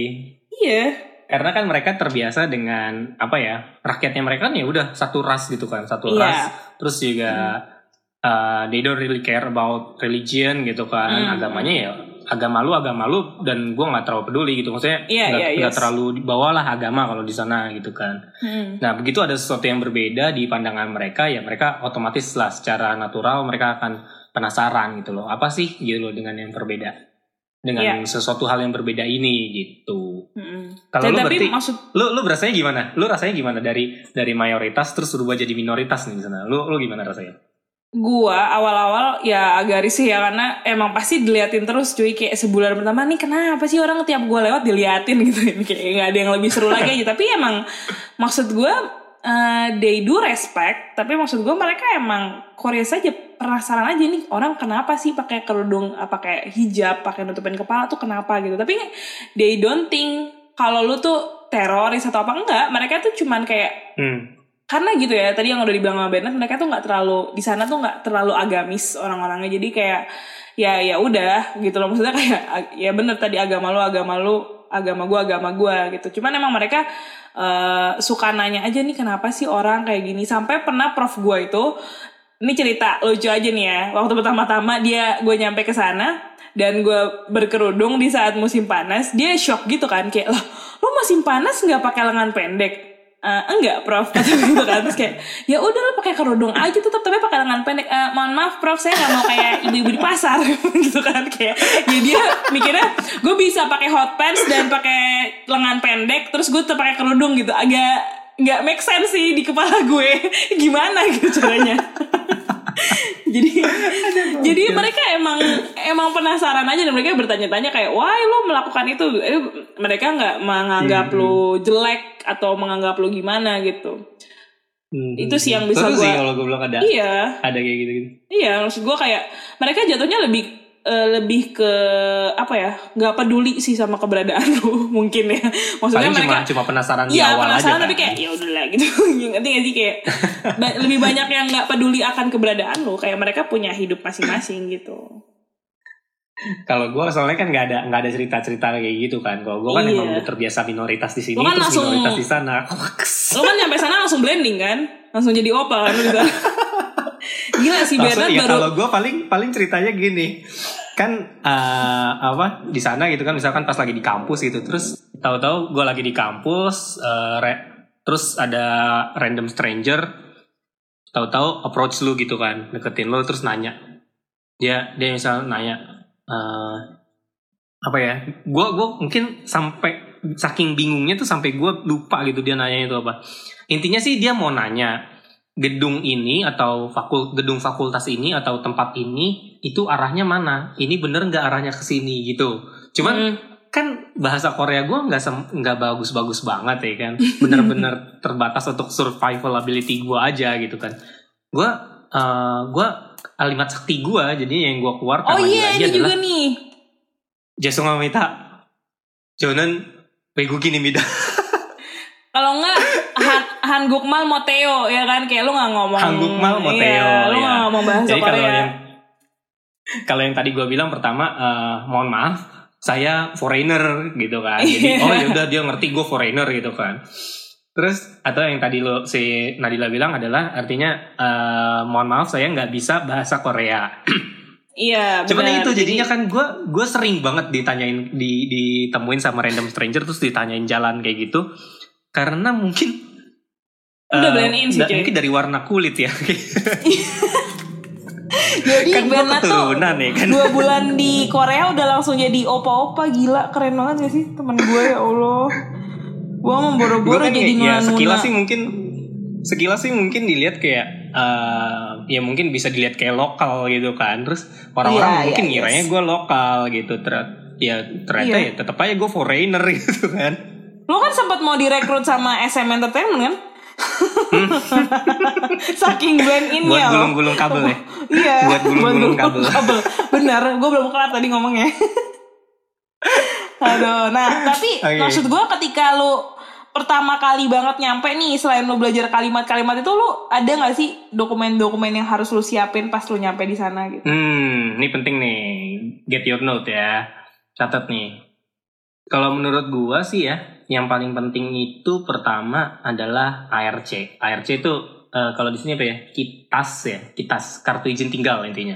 Iya. Karena kan mereka terbiasa dengan apa ya rakyatnya mereka kan ya udah satu ras gitu kan satu Iya. ras. Terus juga uh, they don't really care about religion gitu kan Hmm. agamanya ya agama lu agama lu dan gua nggak terlalu peduli gitu maksudnya Iya, nggak iya, nggak yes. terlalu dibawalah agama kalau di sana gitu kan Hmm. nah begitu ada sesuatu yang berbeda di pandangan mereka ya mereka otomatis lah secara natural mereka akan penasaran gitu loh apa sih gitu loh dengan yang berbeda dengan sesuatu hal yang berbeda ini gitu Hmm. kalau lu berarti maksud lu lu berasanya gimana? Lu rasanya gimana dari dari mayoritas terus berubah jadi minoritas nih di sana? Lu lu gimana rasanya? Gua awal-awal ya agak risih ya karena emang pasti diliatin terus cuy. Kayak sebulan pertama nih kenapa sih orang tiap gua lewat diliatin? *laughs* Gitu. Kayak nggak ada yang lebih seru lagi aja. Tapi emang maksud gua eh, they do respect tapi maksud gua mereka emang Korea saja penasaran aja nih orang kenapa sih pakai kerudung eh, pakai hijab pakai nutupin kepala tuh kenapa? Gitu. Tapi they don't think kalau lu tuh teroris atau apa enggak. Mereka tuh cuman kayak Hmm. Karena gitu ya tadi yang udah dibilang sama Bernard mereka tuh nggak terlalu di sana tuh nggak terlalu agamis orang-orangnya. Jadi kayak ya ya udah gitu loh. Maksudnya kayak *laughs* ya bener tadi agama lu agama lu agama gua agama gua gitu. Cuman emang mereka eh, suka nanya aja nih kenapa sih orang kayak gini? Sampai pernah prof gua itu ini cerita lucu aja nih ya. Waktu pertama-tama dia gue nyampe ke sana dan gue berkerudung di saat musim panas dia shock gitu kan kayak lah lu musim panas nggak pakai lengan pendek "Eh, enggak prof. *laughs* Kata gitu kan terus kayak ya udah lu pakai kerudung aja tetap tapi pakai lengan pendek. "Eh, mohon maaf prof saya nggak mau kayak ibu-ibu di pasar. *laughs* Gitu kan kayak ya dia mikirnya gue bisa pakai hot pants dan pakai lengan pendek terus gue tetap pakai kerudung gitu. Agak nggak make sense sih di kepala gue. *laughs* Gimana gitu caranya *laughs* jadi jadi mereka emang emang penasaran aja dan mereka bertanya-tanya kayak why lo melakukan itu Eh, mereka nggak menganggap Hmm. lo jelek atau menganggap lo gimana gitu Hmm. Itu sih yang bisa sih gua- kalau gue bilang ada iya ada kayak gitu gitu. iya maksud gue kayak mereka jatuhnya lebih eh, lebih ke apa ya nggak peduli sih sama keberadaan lo *laughs* mungkin ya maksudnya Paling mereka cuma cuma penasaran di Iya awal aja. penasaran kan? tapi kayak ya udahlah gitu *laughs* ngerti gak sih kayak *laughs* ba- lebih banyak yang nggak peduli akan keberadaan lo kayak mereka punya hidup masing-masing gitu Kalau gue soalnya kan nggak ada nggak ada cerita cerita kayak gitu kan. Kalau gue kan Iya. emang udah terbiasa minoritas di sini kan terus langsung- minoritas di sana. lo kan nyampe sana langsung blending kan langsung jadi opa kan sana. gila sih Bernard ya baru kalau gue paling paling ceritanya gini kan eh, apa di sana gitu kan misalkan pas lagi di kampus gitu terus tahu-tahu gue lagi di kampus eh, re- terus ada random stranger tahu-tahu approach lu gitu kan deketin lu terus nanya. Dia dia misal nanya eh, apa ya gue gua mungkin sampai saking bingungnya tuh sampai gue lupa gitu dia nanya itu apa. Intinya sih dia mau nanya gedung ini atau fakul gedung fakultas ini atau tempat ini itu arahnya mana? Ini bener nggak arahnya ke sini gitu. Cuman hmm. kan bahasa Korea gue nggak nggak bagus-bagus banget ya kan. Bener-bener *laughs* terbatas untuk survival ability gue aja gitu kan. Gue uh, gue alimat sakti gue jadi yang gue keluar oh iya yeah, ini adalah, juga nih. Jasung Amita Jonan Begukini Mida. *laughs* Han Hangukmal Moteo ya kan kayak lu nggak ngomong Hangukmal Moteo, iya, lu ya. nggak ngomong bahasa Jadi kalau Korea yang kalau yang tadi gue bilang pertama eh, mohon maaf saya foreigner gitu kan. Jadi Iya. oh yaudah dia ngerti gue foreigner gitu kan. Terus atau yang tadi lo si Nadila bilang adalah artinya eh, mohon maaf saya nggak bisa bahasa Korea. *clears throat* iya Cuman benar. itu Jadi- jadinya kan gue gue sering banget ditanyain di ditemuin sama random stranger terus ditanyain jalan kayak gitu karena mungkin Udah eh, blend in sih, mungkin dari warna kulit ya. *laughs* Jadi kan Bernard tuh? ya kan. Dua bulan *laughs* di Korea udah langsung jadi opa-opa gila keren banget gak sih teman gue ya Allah. Gue mau boro-boro kan jadi ya, ya nuna sekilas sih mungkin sekilas sih mungkin dilihat kayak eh, ya mungkin bisa dilihat kayak lokal gitu kan. Terus orang-orang Iya, mungkin iya, ngiranya yes. gue lokal gitu Ter- ya ternyata Iya. ya tetap aja gue foreigner *laughs* gitu kan. Lo kan sempat mau direkrut sama SM Entertainment kan? *laughs* Saking blend in buat ya lo. gulung-gulung kabel ya *laughs* Iya. Buat gulung-gulung *laughs* kabel. Benar, gue belum kelar tadi ngomongnya. Aduh, nah tapi Oke. maksud gue ketika lu pertama kali banget nyampe nih selain lu belajar kalimat-kalimat itu lu ada nggak sih dokumen-dokumen yang harus lu siapin pas lu nyampe di sana gitu? Hmm, ini penting nih. Get your note ya. Catat nih. Kalau menurut gua sih ya, yang paling penting itu pertama adalah ARC. ARC itu eh, kalau di sini apa ya? Kitas ya, kitas kartu izin tinggal intinya.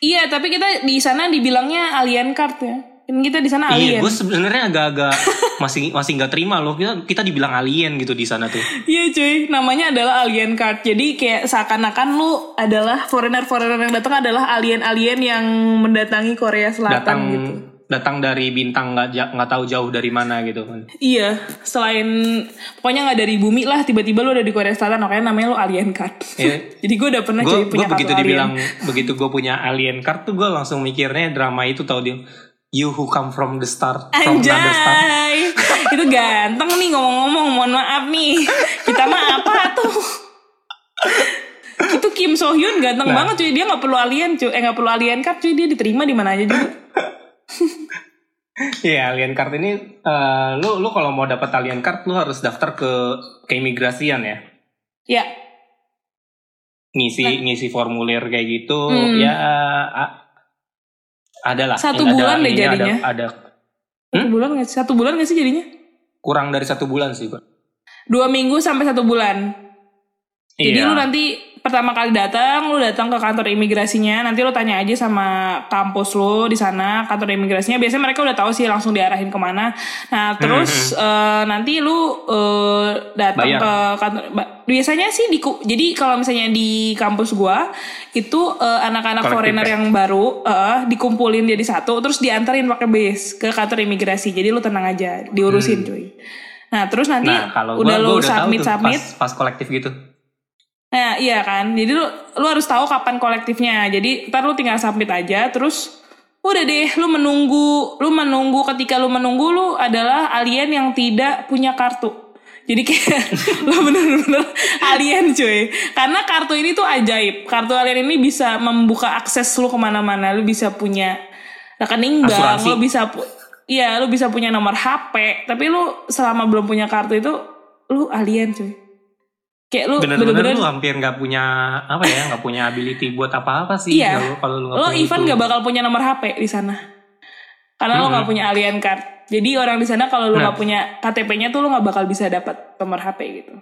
Iya, tapi kita di sana dibilangnya alien card ya. Kan kita di sana Iya, alien. gue sebenarnya agak-agak *laughs* masih masih nggak terima loh. Kita kita dibilang alien gitu di sana tuh. Iya cuy, namanya adalah alien card. Jadi kayak seakan-akan lu adalah foreigner-foreigner yang datang adalah alien-alien yang mendatangi Korea Selatan Datang gitu. Datang dari bintang nggak nggak tahu jauh dari mana gitu kan. Iya, selain pokoknya nggak dari bumi lah, tiba-tiba lu udah di Korea Selatan, makanya namanya lu alien card. Iya. *laughs* Jadi gue udah pernah cuy punya begitu kartu dibilang alien. begitu gue punya alien card tuh gue langsung mikirnya drama itu tau dia you who come from the star from another star Anjay, itu ganteng nih ngomong-ngomong. Mohon maaf nih, kita mah apa tuh? itu Kim So Hyun ganteng Nah. banget cuy. Dia nggak perlu alien cuy, eh nggak perlu alien card cuy. Dia diterima di mana aja juga. *laughs* Iya alien card ini eh, lu lu kalau mau dapat alien card lu harus daftar ke keimigrasian ya Ya, ngisi ngisi formulir kayak gitu Hmm. ya a- ada lah Satu Ada- bulan deh jadinya. ada, ada satu bulan nggak? Satu bulan nggak sih jadinya? kurang dari satu bulan sih Pak. Dua minggu sampai satu bulan. Jadi Iya. lu nanti pertama kali datang, lu datang ke kantor imigrasinya, nanti lu tanya aja sama kampus lu di sana, kantor imigrasinya. Biasanya mereka udah tahu sih langsung diarahin ke mana. Nah terus eh, nanti lu eh, datang ke kantor. Biasanya sih di, jadi kalau misalnya di kampus gua itu eh, anak-anak foreigner ya? yang baru eh, dikumpulin jadi satu, terus diantarin pakai base ke kantor imigrasi. Jadi lu tenang aja, diurusin cuy. Nah terus nanti Hmm. nah kalau udah gua, lu gua udah submit submit. pas, pas kolektif gitu Nah iya kan, jadi lu lu harus tahu kapan kolektifnya. Jadi ntar lu tinggal submit aja, terus udah deh, lu menunggu, lu menunggu ketika lu menunggu lu adalah alien yang tidak punya kartu. Jadi kayak *laughs* lu bener-bener alien cuy. Karena kartu ini tuh ajaib. Kartu alien ini bisa membuka akses lu ke mana-mana. Lu bisa punya rekening bank, lu bisa Iya, lu bisa punya nomor HP, tapi lu selama belum punya kartu itu lu alien cuy. Kayak lu bener-bener lu hampir nggak punya apa ya nggak punya ability buat apa-apa sih Iya. kalau kalau lu nggak lo punya even nggak bakal punya nomor HP di sana karena lo nggak punya alien card jadi orang di sana kalau lo Nah. nggak punya KTP-nya tuh lo nggak bakal bisa dapat nomor HP gitu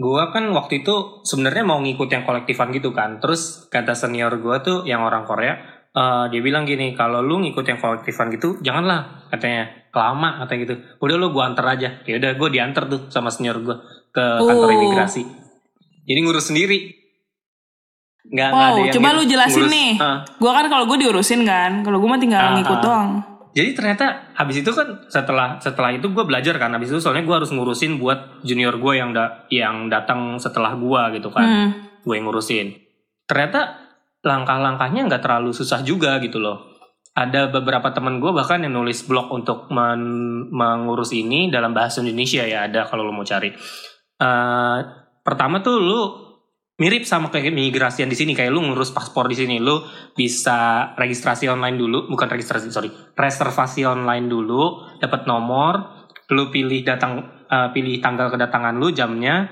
Gua kan waktu itu sebenarnya mau ngikut yang kolektifan gitu kan. Terus kata senior gua tuh yang orang Korea, eh, dia bilang gini, kalau lu ngikut yang kolektifan gitu, janganlah katanya kelama katanya gitu. Udah lu gua anter aja. Ya udah gua diantar tuh sama senior gua ke kantor Oh. imigrasi. Jadi ngurus sendiri. Nggak, wow ada yang coba lu jelasin Ngurus- nih Ah. gue kan kalau gue diurusin kan kalau gue mah tinggal Ah, ngikut ah. doang Jadi ternyata habis itu kan setelah setelah itu gue belajar kan habis itu soalnya gue harus ngurusin buat junior gue yang da, yang datang setelah gue gitu kan Hmm. gue yang ngurusin. Ternyata langkah-langkahnya nggak terlalu susah juga gitu loh. Ada beberapa teman gue bahkan yang nulis blog untuk men- mengurus ini dalam bahasa Indonesia ya ada kalau lo mau cari. Eh, pertama tuh lu mirip sama kayak imigrasian di sini kayak lu ngurus paspor di sini. Lu bisa registrasi online dulu bukan registrasi sorry reservasi online dulu dapat nomor lu pilih datang eh, pilih tanggal kedatangan lu jamnya.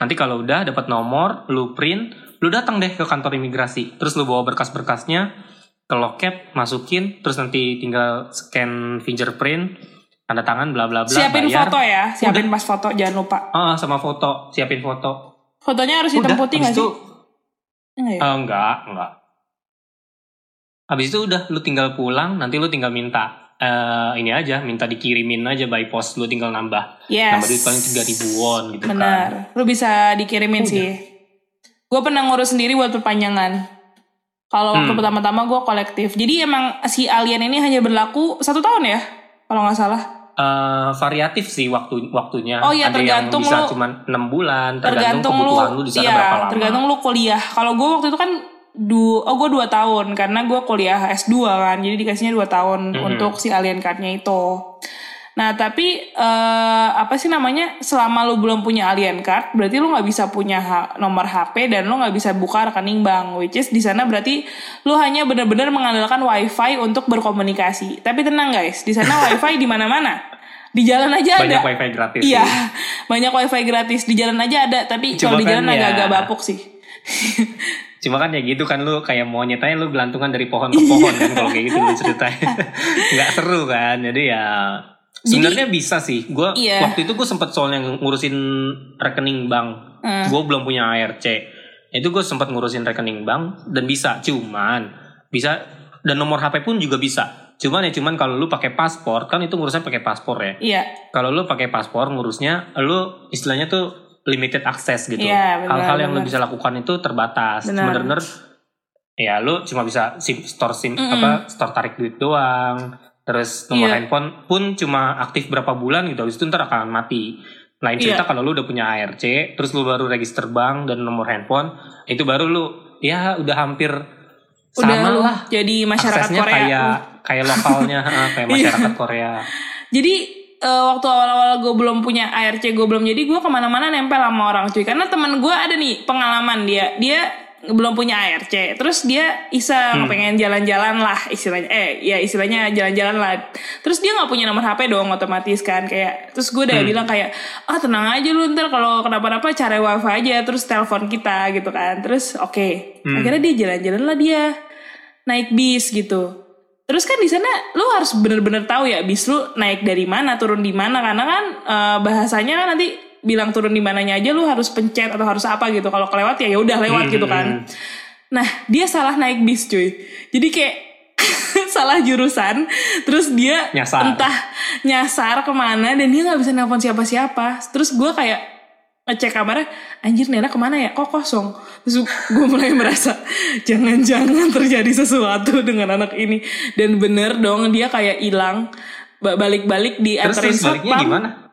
Nanti kalau udah dapat nomor lu print lu datang deh ke kantor imigrasi. Terus lu bawa berkas-berkasnya ke loket masukin terus nanti tinggal scan fingerprint tanda tangan bla bla bla siapin bayar. foto ya siapin pas foto jangan lupa. Ah, sama foto siapin foto. Fotonya harus hitam udah putih nggak sih? Enggak ya? Eh, enggak, enggak. Habis itu udah lu tinggal pulang, nanti lu tinggal minta eh ini aja, minta dikirimin aja by post, lu tinggal nambah. yes. Nambah duit paling 3000 won gitu kan. benar. Lu bisa dikirimin sih. Gue pernah ngurus sendiri buat perpanjangan. Kalau waktu Hmm. pertama-tama gue kolektif. Jadi emang si alien ini hanya berlaku satu tahun ya kalau nggak salah Eh, variatif sih waktu waktunya. Oh iya, Ada tergantung yang bisa lu- cuma 6 bulan, tergantung, tergantung lu kebutuhan lu di sana iya, berapa lama. tergantung lu kuliah kalau gue waktu itu kan du oh gue dua tahun karena gue kuliah S2 kan jadi dikasihnya dua tahun Mhm. untuk si alien cardnya itu nah tapi eh, apa sih namanya selama lu belum punya alien card berarti lu nggak bisa punya ha- nomor HP dan lu nggak bisa buka rekening bank which is di sana berarti lu hanya benar-benar mengandalkan wifi untuk berkomunikasi tapi tenang guys di sana *laughs* wifi di mana-mana di jalan aja Banyak ada wifi gratis. Iya, sih. *laughs* banyak wifi gratis di jalan aja ada, tapi Cuma kalau di kan jalan ya- agak-agak bapuk sih. *laughs* Cuma kan ya gitu kan lu kayak mau nyetanya lu gelantungan dari pohon ke pohon kan kalau kayak gitu lu ceritanya. Nggak seru kan. Jadi ya sebenarnya bisa sih. Gua Iya. waktu itu gue sempet soalnya ngurusin rekening bank. Hmm. Gue belum punya ARC. Itu gue sempat ngurusin rekening bank dan bisa. Cuman bisa dan nomor HP pun juga bisa. Cuman ya cuman kalau lu pakai paspor kan itu ngurusnya pakai paspor ya. Iya, Kalau lu pakai paspor ngurusnya lu istilahnya tuh limited access gitu. Iya, Hal-hal yang lu bisa lakukan itu terbatas. Bener-bener ya lu cuma bisa sim store sim Mm-mm. apa store tarik duit doang. Terus nomor Iya. handphone pun cuma aktif berapa bulan gitu habis itu ntar akan mati. Lain Iya. cerita kalau lu udah punya ARC, terus lu baru register bank dan nomor handphone, itu baru lu ya udah hampir udah sama lah. jadi masyarakat Aksesnya Korea. kayak Uh. kayak lokalnya, *laughs* kayak Iya. masyarakat Korea. Jadi eh, waktu awal-awal gue belum punya ARC, gue belum jadi gue ke mana-mana nempel sama orang cuy. Karena teman gue ada nih pengalaman dia, dia belum punya ARC, terus dia iseng Hmm. pengen jalan-jalan lah istilahnya, eh ya istilahnya jalan-jalan lah. Terus dia nggak punya nomor HP dong otomatis kan kayak, terus gue udah Hmm. bilang kayak, ah tenang aja lu ntar kalau kenapa-napa cari wifi aja, terus telepon kita gitu kan. Terus oke, Hmm. akhirnya dia jalan-jalan lah dia naik bis gitu. Terus kan di sana lu harus bener-bener tahu ya bis lu naik dari mana, turun di mana karena kan eh, bahasanya kan nanti bilang turun di mananya aja lu harus pencet atau harus apa gitu. Kalau kelewat ya ya udah lewat Hmm. gitu kan. Nah, dia salah naik bis cuy. Jadi kayak *laughs* salah jurusan, terus dia Nyasar. entah nyasar ke mana dan dia nggak bisa nelpon siapa-siapa. Terus gue kayak ngecek kamarnya, anjir Nena ke mana ya? Kok kosong? Terus gue mulai *laughs* merasa jangan-jangan terjadi sesuatu dengan anak ini. Dan bener dong dia kayak hilang Ba- balik-balik di Terus anterin terus baliknya satpam.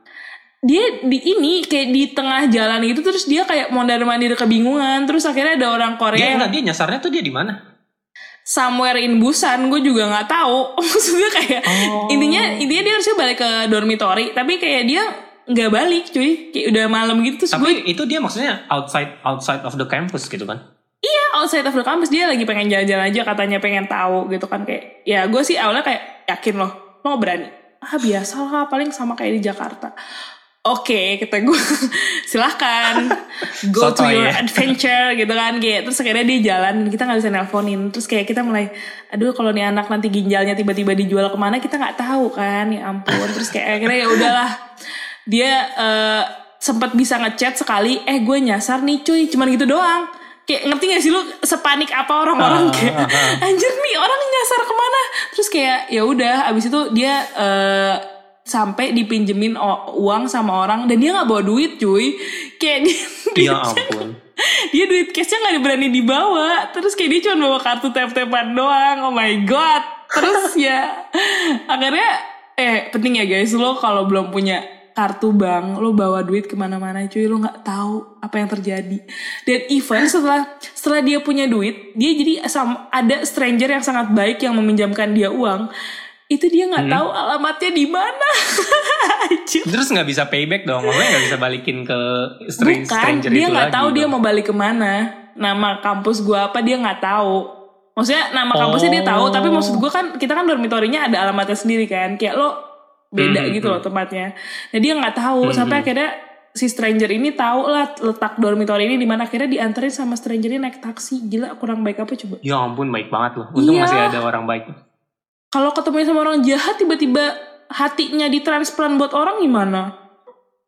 Dia di ini kayak di tengah jalan gitu terus dia kayak mondar mandir kebingungan terus akhirnya ada orang Korea Dia yang enggak dia nyasarnya tuh dia di mana? somewhere in Busan gue juga nggak tahu *laughs* maksudnya kayak Oh. intinya intinya dia harusnya balik ke dormitory tapi kayak dia nggak balik cuy kayak udah malam gitu terus gue Tapi itu dia maksudnya outside outside of the campus gitu kan? iya outside of the campus dia lagi pengen jalan-jalan aja katanya pengen tahu gitu kan kayak ya gue sih awalnya kayak yakin loh lo nggak berani ah biasa lah paling sama kayak di Jakarta Oke, kata gue *laughs* silahkan. Go to Sotoy your ya. adventure *laughs* gitu kan kayak terus akhirnya dia jalan kita nggak bisa nelponin. Terus kayak kita mulai aduh kalau nih anak nanti ginjalnya tiba-tiba dijual ke mana kita nggak tahu kan ya ampun. Terus kayak akhirnya ya udahlah. Dia eh, sempat bisa ngechat sekali eh gue nyasar nih cuy. Cuman gitu doang. Kayak ngerti gak sih lu sepanik apa orang-orang? Ah, kayak anjir nih orang nyasar ke mana? Terus kayak ya udah abis itu dia eh, sampai dipinjemin uang sama orang dan dia nggak bawa duit cuy. Kayak dia *laughs* Ya ampun. *laughs* dia duit cashnya nggak berani dibawa. Terus kayak dia cuma bawa kartu tap tapan doang. Oh my god. Terus *laughs* ya akhirnya eh penting ya guys lo kalau belum punya kartu bank lo bawa duit ke mana-mana cuy. Lo nggak tahu apa yang terjadi. Dan even setelah setelah dia punya duit dia jadi ada stranger yang sangat baik yang meminjamkan dia uang itu dia nggak tahu alamatnya di mana. *laughs* Terus nggak bisa payback dong, maksudnya nggak bisa balikin ke str- Bukan, stranger dia nggak tahu dia mau balik ke mana. Nama kampus gua apa dia nggak tahu. Maksudnya nama kampusnya dia tahu, Oh. tapi maksud gua kan kita kan dormitorinya ada alamatnya sendiri kan. Kayak lo beda Hmm, gitu loh tempatnya. Nah dia nggak tahu sampai akhirnya si stranger ini tahu lah letak dormitori ini di mana akhirnya dianterin sama stranger ini naik taksi. Gila kurang baik apa coba? Ya ampun baik banget loh. Untung Iya. masih ada orang baik. Kalau ketemu sama orang jahat tiba-tiba hatinya ditransplant buat orang gimana?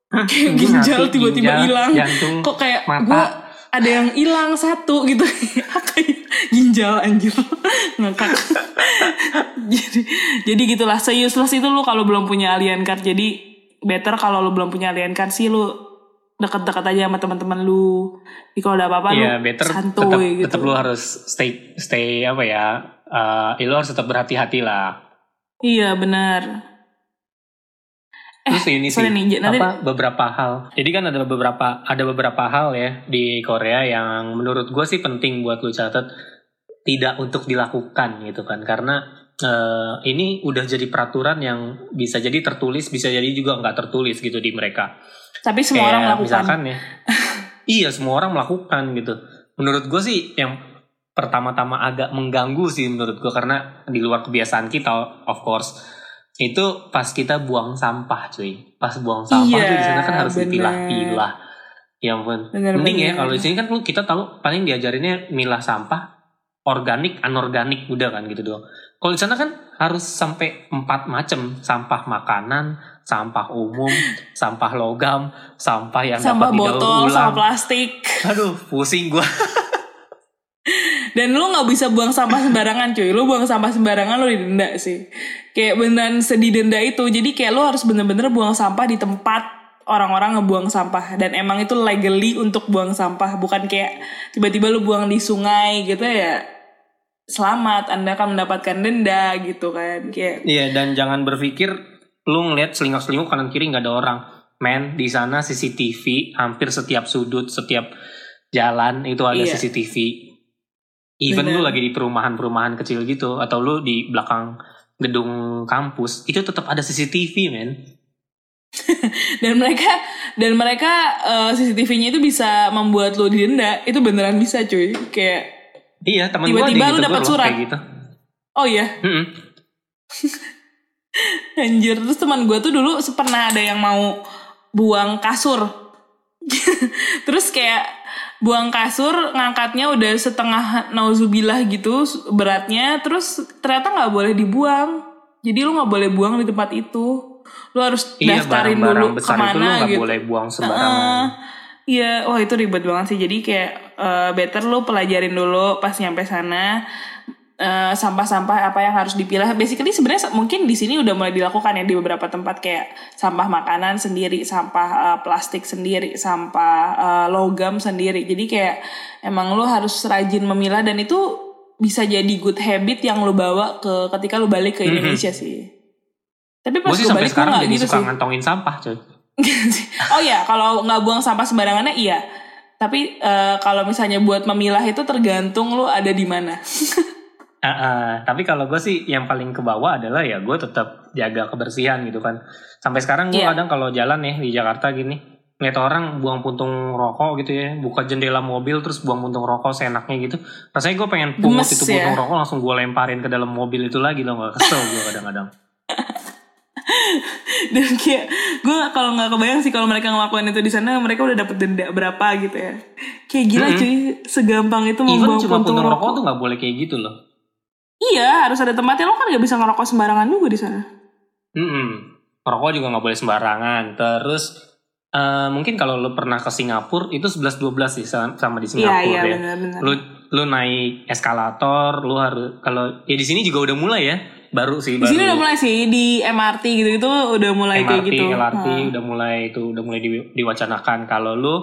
Kayak ginjal tiba-tiba hilang. Jantung. kok kayak mata. gue ada yang hilang satu gitu *laughs* kayak ginjal anjir *laughs* ngakak *laughs* jadi jadi gitulah se useless itu lu kalau belum punya alien card jadi better kalau lu belum punya alien card sih lu deket-deket aja sama teman-teman lu jadi kalau ada apa-apa Iya, lu better tetap santuy gitu tetap lu harus stay stay apa ya? Eh lu harus tetap berhati-hati lah. iya benar Terus ini sih nih, nanti- apa beberapa hal. Jadi kan ada beberapa ada beberapa hal ya di Korea yang menurut gue sih penting buat lu catat. tidak untuk dilakukan gitu kan karena uh, ini udah jadi peraturan yang bisa jadi tertulis bisa jadi juga nggak tertulis gitu di mereka tapi semua Kayak orang melakukan misalkan ya *laughs* iya semua orang melakukan gitu menurut gue sih yang pertama-tama agak mengganggu sih menurut gue karena di luar kebiasaan kita of course itu pas kita buang sampah cuy. Pas buang sampah Iya, tuh di sana kan harus dipilah-pilah ya ampun. Bener, mending ya kalau di sini kan lu kita tahu paling diajarinnya milah sampah organik anorganik udah kan gitu doang. Kalau di sana kan harus sampai empat macam sampah makanan sampah umum *laughs* sampah logam sampah yang sampah dapat botol ulang. sampah plastik. Aduh pusing gua *laughs* dan lu nggak bisa buang sampah sembarangan cuy. Lu buang sampah sembarangan lu didenda sih. Kayak beneran sedidenda itu. Jadi kayak lu harus bener-bener buang sampah di tempat orang-orang ngebuang sampah. Dan emang itu legally untuk buang sampah. Bukan kayak tiba-tiba lu buang di sungai gitu ya selamat. Anda akan mendapatkan denda gitu kan. Kayak Iya dan jangan berpikir lu ngeliat selingkuh-selingkuh kanan kiri nggak ada orang. Men di sana CCTV hampir setiap sudut, setiap jalan itu ada Iya. CCTV. Even Bener. lu lagi di perumahan-perumahan kecil gitu atau lu di belakang gedung kampus itu tetap ada CCTV men. *laughs* dan mereka dan mereka eh, CCTV-nya itu bisa membuat lu didenda itu beneran bisa cuy kayak Iya ada Tiba-tiba lu dapat surat. kayak gitu. oh iya Mm-mm. *laughs* Anjir, terus teman gue tuh dulu pernah ada yang mau buang kasur. *laughs* terus kayak buang kasur ngangkatnya udah setengah nauzubillah gitu beratnya, terus ternyata nggak boleh dibuang. Jadi lu nggak boleh buang di tempat itu. Lu harus Iya daftarin dulu besar ke mana itu lu nggak gitu. boleh buang sembarangan. Iya, wah itu ribet banget sih. Jadi kayak eh, better lu pelajarin dulu pas nyampe sana eh, sampah-sampah apa yang harus dipilah. Basically sebenarnya mungkin di sini udah mulai dilakukan ya di beberapa tempat kayak sampah makanan sendiri, sampah eh, plastik sendiri, sampah eh, logam sendiri. Jadi kayak emang lu harus rajin memilah dan itu bisa jadi good habit yang lu bawa ke ketika lu balik ke Indonesia sih. Tapi pas Gue sih sampai balik sekarang jadi gitu suka sih. ngantongin sampah coy. *laughs* oh ya, kalau nggak buang sampah sembarangannya iya. Tapi eh, kalau misalnya buat memilah itu tergantung lu ada di mana. *laughs* Ah, ah. tapi kalau gue sih yang paling ke bawah adalah ya gue tetap jaga kebersihan gitu kan. Sampai sekarang gue Iya. kadang kalau jalan ya di Jakarta gini, ngeliat orang buang puntung rokok gitu ya, buka jendela mobil terus buang puntung rokok seenaknya gitu. Rasanya gue pengen pungut Gemes itu ya. puntung rokok langsung gue lemparin ke dalam mobil itu lagi loh nggak kesel gue kadang-kadang. *laughs* Dan kayak gue kalau nggak kebayang sih kalau mereka ngelakuin itu di sana mereka udah dapet denda berapa gitu ya. Kayak gila Mm-mm. cuy, segampang itu Even membuang cuma puntung puntung rokok rokok. tuh nggak boleh kayak gitu loh. Iya, harus ada tempatnya lo kan nggak bisa ngerokok sembarangan juga di sana. Mm-mm. Rokok juga nggak boleh sembarangan. Terus eh, mungkin kalau lu pernah ke Singapura itu 11-12 sih sama di Iya Singapura iya ya. benar-benar. lu lu naik eskalator lu harus kalau ya di sini juga udah mulai ya baru sih Di baru sini udah mulai sih di MRT gitu-gitu udah mulai kayak MRT gitu. LRT Hmm. udah mulai itu udah mulai di- diwacanakan kalau lu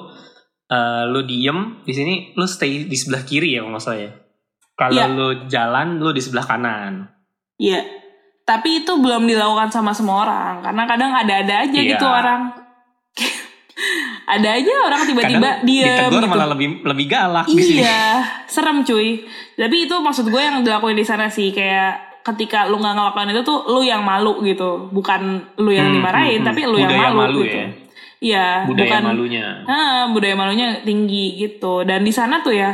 eh, lu diem di sini lu stay di sebelah kiri ya kalau nggak salah ya kalau Iya. lu jalan lu di sebelah kanan Iya. Tapi itu belum dilakukan sama semua orang karena kadang ada-ada aja Iya. gitu orang. *laughs* ada aja orang tiba-tiba ditegur gitu. malah lebih lebih galak di sini Iya, serem cuy. Tapi itu maksud gue yang dilakuin di sana sih kayak ketika lu nggak ngelakuin itu tuh lu yang malu gitu, bukan lu yang Hmm, dimarahin, hmm, hmm. tapi lu yang malu, malu gitu. ya. Iya, budaya bukan malunya Ah, budaya malunya tinggi gitu. Dan di sana tuh ya,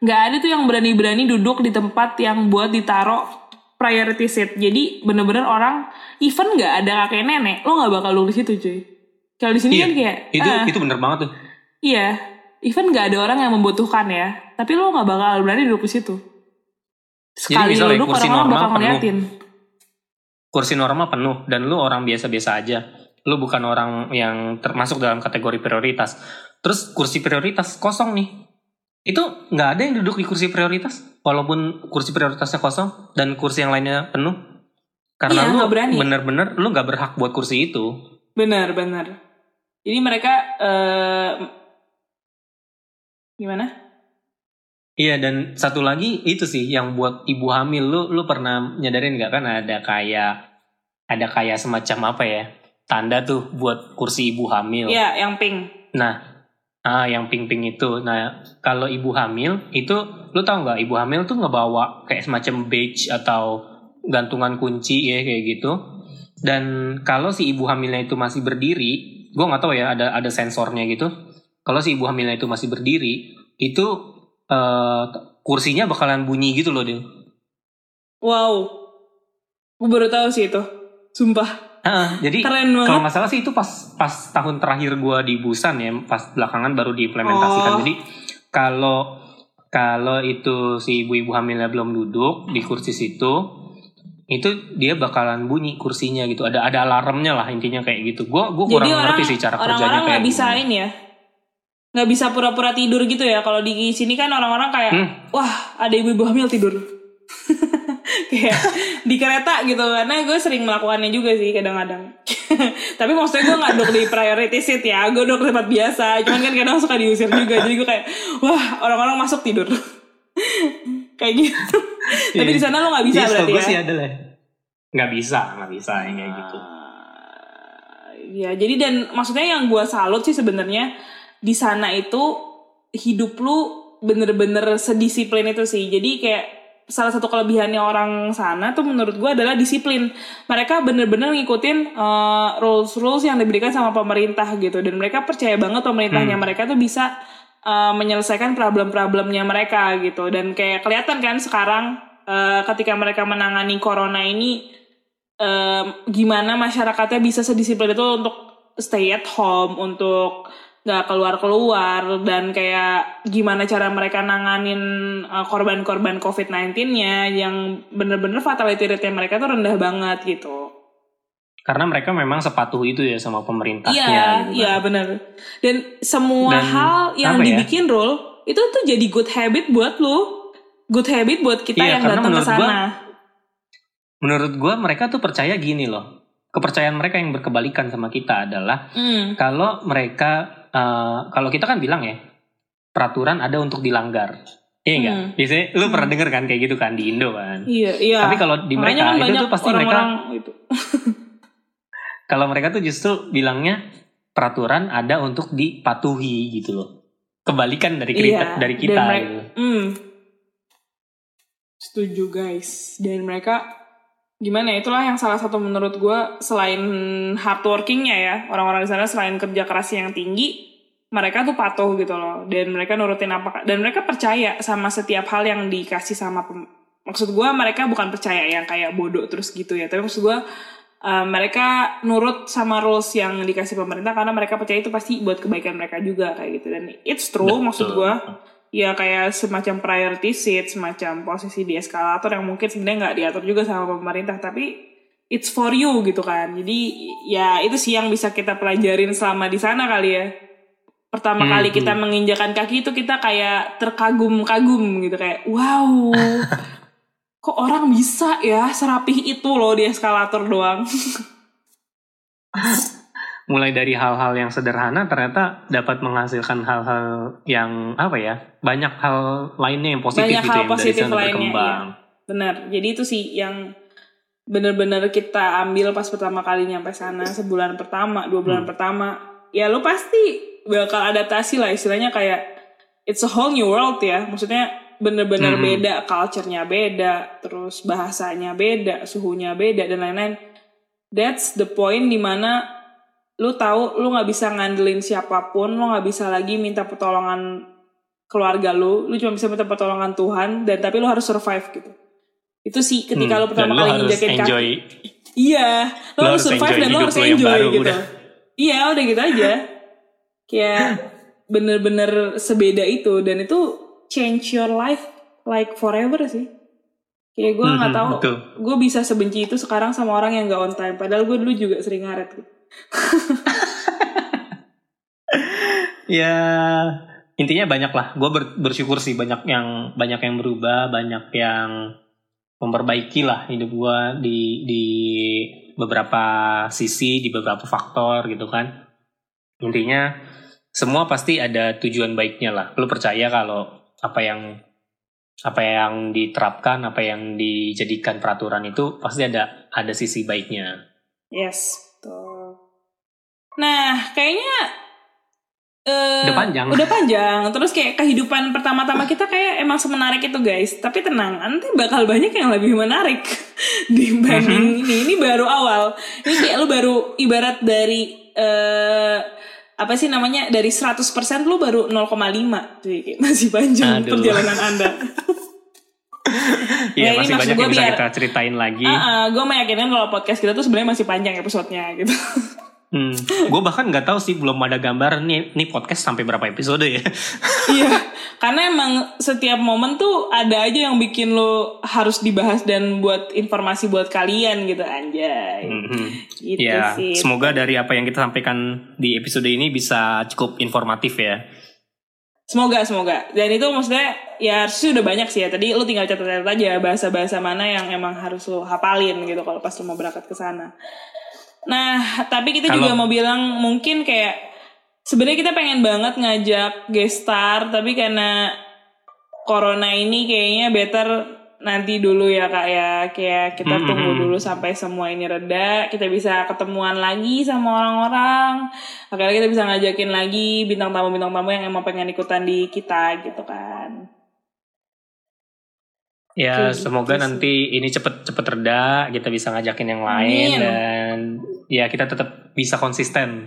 nggak ada tuh yang berani-berani duduk di tempat yang buat ditaro priority seat. Jadi bener-bener orang, even nggak ada kakek nenek, lo nggak bakal duduk di situ cuy. Kalau di sini Iya, kan kayak, itu ah, itu bener banget tuh iya, even nggak ada orang yang membutuhkan ya, tapi lo nggak bakal berani duduk di situ. Sekali misalnya duduk kursi orang-orang normal bakal penuh. ngeliatin. kursi normal penuh dan lu orang biasa-biasa aja. Lu bukan orang yang termasuk dalam kategori prioritas. Terus kursi prioritas kosong nih. Itu nggak ada yang duduk di kursi prioritas walaupun kursi prioritasnya kosong dan kursi yang lainnya penuh. Karena Iya, lu bener-bener lu nggak berhak buat kursi itu. Benar, benar. Jadi mereka eh, gimana? Iya dan satu lagi itu sih yang buat ibu hamil lu lu pernah nyadarin nggak kan ada kayak ada kayak semacam apa ya tanda tuh buat kursi ibu hamil. Iya, yang pink. Nah, ah yang pink-pink itu. Nah, kalau ibu hamil itu lu tau nggak ibu hamil tuh ngebawa kayak semacam badge atau gantungan kunci ya kayak gitu dan kalau si ibu hamilnya itu masih berdiri gue nggak tahu ya ada ada sensornya gitu kalau si ibu hamilnya itu masih berdiri itu eh, kursinya bakalan bunyi gitu loh Del. Wow. Gue baru tahu sih itu. Sumpah. Jadi Keren banget. kalau nggak salah sih itu pas pas tahun terakhir gua di Busan ya, pas belakangan baru diimplementasikan. Oh. Jadi kalau kalau itu si ibu-ibu hamilnya belum duduk di kursi situ, itu dia bakalan bunyi kursinya gitu. Ada ada alarmnya lah intinya kayak gitu. Gua gua kurang orang ngerti sih cara kerjanya orang-orang kayak nggak bisa ini ya. Nggak bisa pura-pura tidur gitu ya. Kalau di sini kan orang-orang kayak, Hmm. wah ada ibu-ibu hamil tidur. *laughs* kayak *laughs* di kereta gitu karena gue sering melakukannya juga sih kadang-kadang. *laughs* Tapi maksudnya gue nggak duduk di priority seat ya gue duduk tempat biasa. Cuman kan kadang suka diusir juga jadi gue kayak wah orang-orang masuk tidur. *laughs* Kayak gitu. Tapi di sana lo nggak bisa Iya, berarti ya? sih lah. Nggak bisa, nggak bisa yang kayak gitu. Ya, jadi dan maksudnya yang gue salut sih sebenarnya di sana itu hidup lu bener-bener sedisiplin itu sih. Jadi kayak salah satu kelebihannya orang sana tuh menurut gue adalah disiplin. Mereka bener-bener ngikutin uh, rules-rules yang diberikan sama pemerintah gitu. Dan mereka percaya banget pemerintahnya Hmm. mereka tuh bisa uh, menyelesaikan problem-problemnya mereka gitu. Dan kayak kelihatan kan sekarang uh, ketika mereka menangani corona ini em, gimana masyarakatnya bisa sedisiplin itu untuk stay at home, untuk nggak keluar-keluar dan kayak gimana cara mereka nanganin uh, korban-korban COVID-19-nya yang bener-bener fatality rate mereka tuh rendah banget gitu. Karena mereka memang sepatuh itu ya sama pemerintahnya. Iya, gitu kan. iya bener. Dan semua Dan, hal yang ya? dibikin rule itu tuh jadi good habit buat lu. Good habit buat kita Iya, yang datang ke gua- sana. Menurut gue mereka tuh percaya gini loh. Kepercayaan mereka yang berkebalikan sama kita adalah Hmm. kalau mereka eh, kalau kita kan bilang ya peraturan ada untuk dilanggar. Iya enggak? Hmm. Biasanya lu pernah denger kan kayak gitu kan di Indo kan. Iya, iya. Tapi kalau di mereka kan itu tuh pasti mereka orang-orang itu. *laughs* kalau mereka tuh justru bilangnya peraturan ada untuk dipatuhi gitu loh. Kebalikan dari kita Iya, dari dan kita mereka- gitu. Hmm. Setuju guys. Dan mereka gimana ya, itulah yang salah satu menurut gue selain hardworkingnya ya orang-orang di sana selain kerja kerasnya yang tinggi mereka tuh patuh gitu loh. Dan mereka nurutin apa dan mereka percaya sama setiap hal yang dikasih sama pem- maksud gue mereka bukan percaya yang kayak bodoh terus gitu ya. Tapi maksud gue uh, mereka nurut sama rules yang dikasih pemerintah karena mereka percaya itu pasti buat kebaikan mereka juga kayak gitu. Dan it's true maksud Betul. gue ya kayak semacam priority seat, semacam posisi di eskalator yang mungkin sebenarnya nggak diatur juga sama pemerintah, tapi it's for you gitu kan. Jadi ya itu sih yang bisa kita pelajarin selama di sana kali ya. Pertama Hmm, kali kita menginjakan kaki itu kita kayak terkagum-kagum gitu kayak wow. *laughs* Kok orang bisa ya serapih itu loh di eskalator doang. *laughs* mulai dari hal-hal yang sederhana ternyata dapat menghasilkan hal-hal yang apa ya banyak hal lainnya yang positif Banyak gitu hal yang positif dari sana lainnya, berkembang. Benar. Jadi itu sih yang bener-bener kita ambil pas pertama kali nyampe sana sebulan pertama, dua bulan Hmm. pertama. Ya lo pasti bakal adaptasi lah istilahnya kayak it's a whole new world ya. Maksudnya bener-bener Hmm. beda, culture-nya beda, terus bahasanya beda, suhunya beda dan lain-lain. That's the point di mana lu tahu lu nggak bisa ngandelin siapa pun, lu nggak bisa lagi minta pertolongan keluarga lu, lu cuma bisa minta pertolongan Tuhan dan tapi lu harus survive gitu. Itu sih ketika Hmm, lu pertama kali nginjakin kaki. Iya, lu, Lu harus survive dan lu harus enjoy baru, gitu. udah. Iya, udah gitu aja. Kayak bener-bener sebeda itu dan itu change your life like forever sih. Kayak gue nggak Mhm, tahu, gue bisa sebenci itu sekarang sama orang yang gak on time. Padahal gue dulu juga sering ngaret. Gitu. *laughs* ya intinya banyak lah gue bersyukur sih banyak yang banyak yang berubah banyak yang memperbaiki lah hidup gue di di beberapa sisi di beberapa faktor gitu kan. Intinya semua pasti ada tujuan baiknya lah. Lu percaya kalau apa yang apa yang diterapkan apa yang dijadikan peraturan itu pasti ada ada sisi baiknya. Yes. Nah, kayaknya eh, Udah panjang. Udah panjang. Terus kayak kehidupan pertama-tama kita kayak emang semenarik itu guys. Tapi tenang, nanti bakal banyak yang lebih menarik *laughs* dibanding Mhm. ini. Ini baru awal. Ini kayak lu baru ibarat dari eh apa sih namanya dari 100% lu baru 0,5 Jadi kayak masih panjang Aduh. perjalanan anda Ya, *laughs* Iya ini masih banyak yang bisa biar- kita ceritain lagi. gue meyakinkan kalau podcast kita tuh sebenarnya masih panjang episodenya gitu *laughs* Hmm. *laughs* Gue bahkan nggak tahu sih belum ada gambar nih nih podcast sampai berapa episode ya. *laughs* Iya, karena emang setiap momen tuh ada aja yang bikin lo harus dibahas dan buat informasi buat kalian gitu anjay. Mhm. Gitu Ya, sih. semoga dari apa yang kita sampaikan di episode ini bisa cukup informatif ya. Semoga, semoga. Dan itu maksudnya ya harusnya udah banyak sih ya. Tadi lo tinggal catat-catat aja bahasa-bahasa mana yang emang harus lo hafalin gitu kalau pas lo mau berangkat ke sana. Nah, tapi kita Kalau- juga mau bilang mungkin kayak sebenarnya kita pengen banget ngajak guest star tapi karena corona ini kayaknya better nanti dulu ya kak ya. Kayak kita Hmm, tunggu hmm, hmm. dulu sampai semua ini reda kita bisa ketemuan lagi sama orang-orang. Akhirnya kita bisa ngajakin lagi bintang tamu bintang tamu yang emang pengen ikutan di kita gitu kan Ya, Gitu semoga sih. nanti ini cepet-cepet reda, kita bisa ngajakin yang lain Amin. dan ya kita tetap bisa konsisten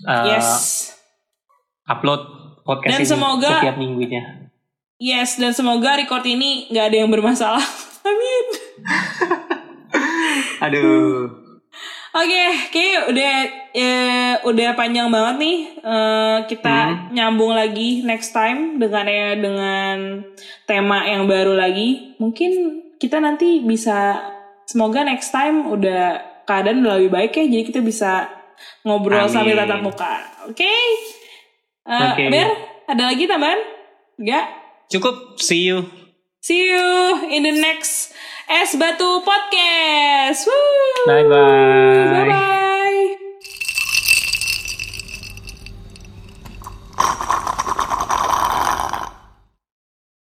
uh, yes upload podcast Dan ini semoga- setiap minggunya. yes dan semoga record ini nggak ada yang bermasalah *laughs* amin *laughs* Aduh. Oke, kayak udah eh, udah panjang banget nih. Eh, kita nyambung lagi next time dengan ya dengan tema yang baru lagi. Mungkin kita nanti bisa semoga next time udah keadaan udah lebih baik ya. Jadi kita bisa ngobrol Amin. sambil tatap muka. Oke? Eh, Oke. Ber, ada lagi tambahan? Enggak? Cukup, see you. See you in the next Es Batu Podcast. Woo. Bye bye. Bye bye.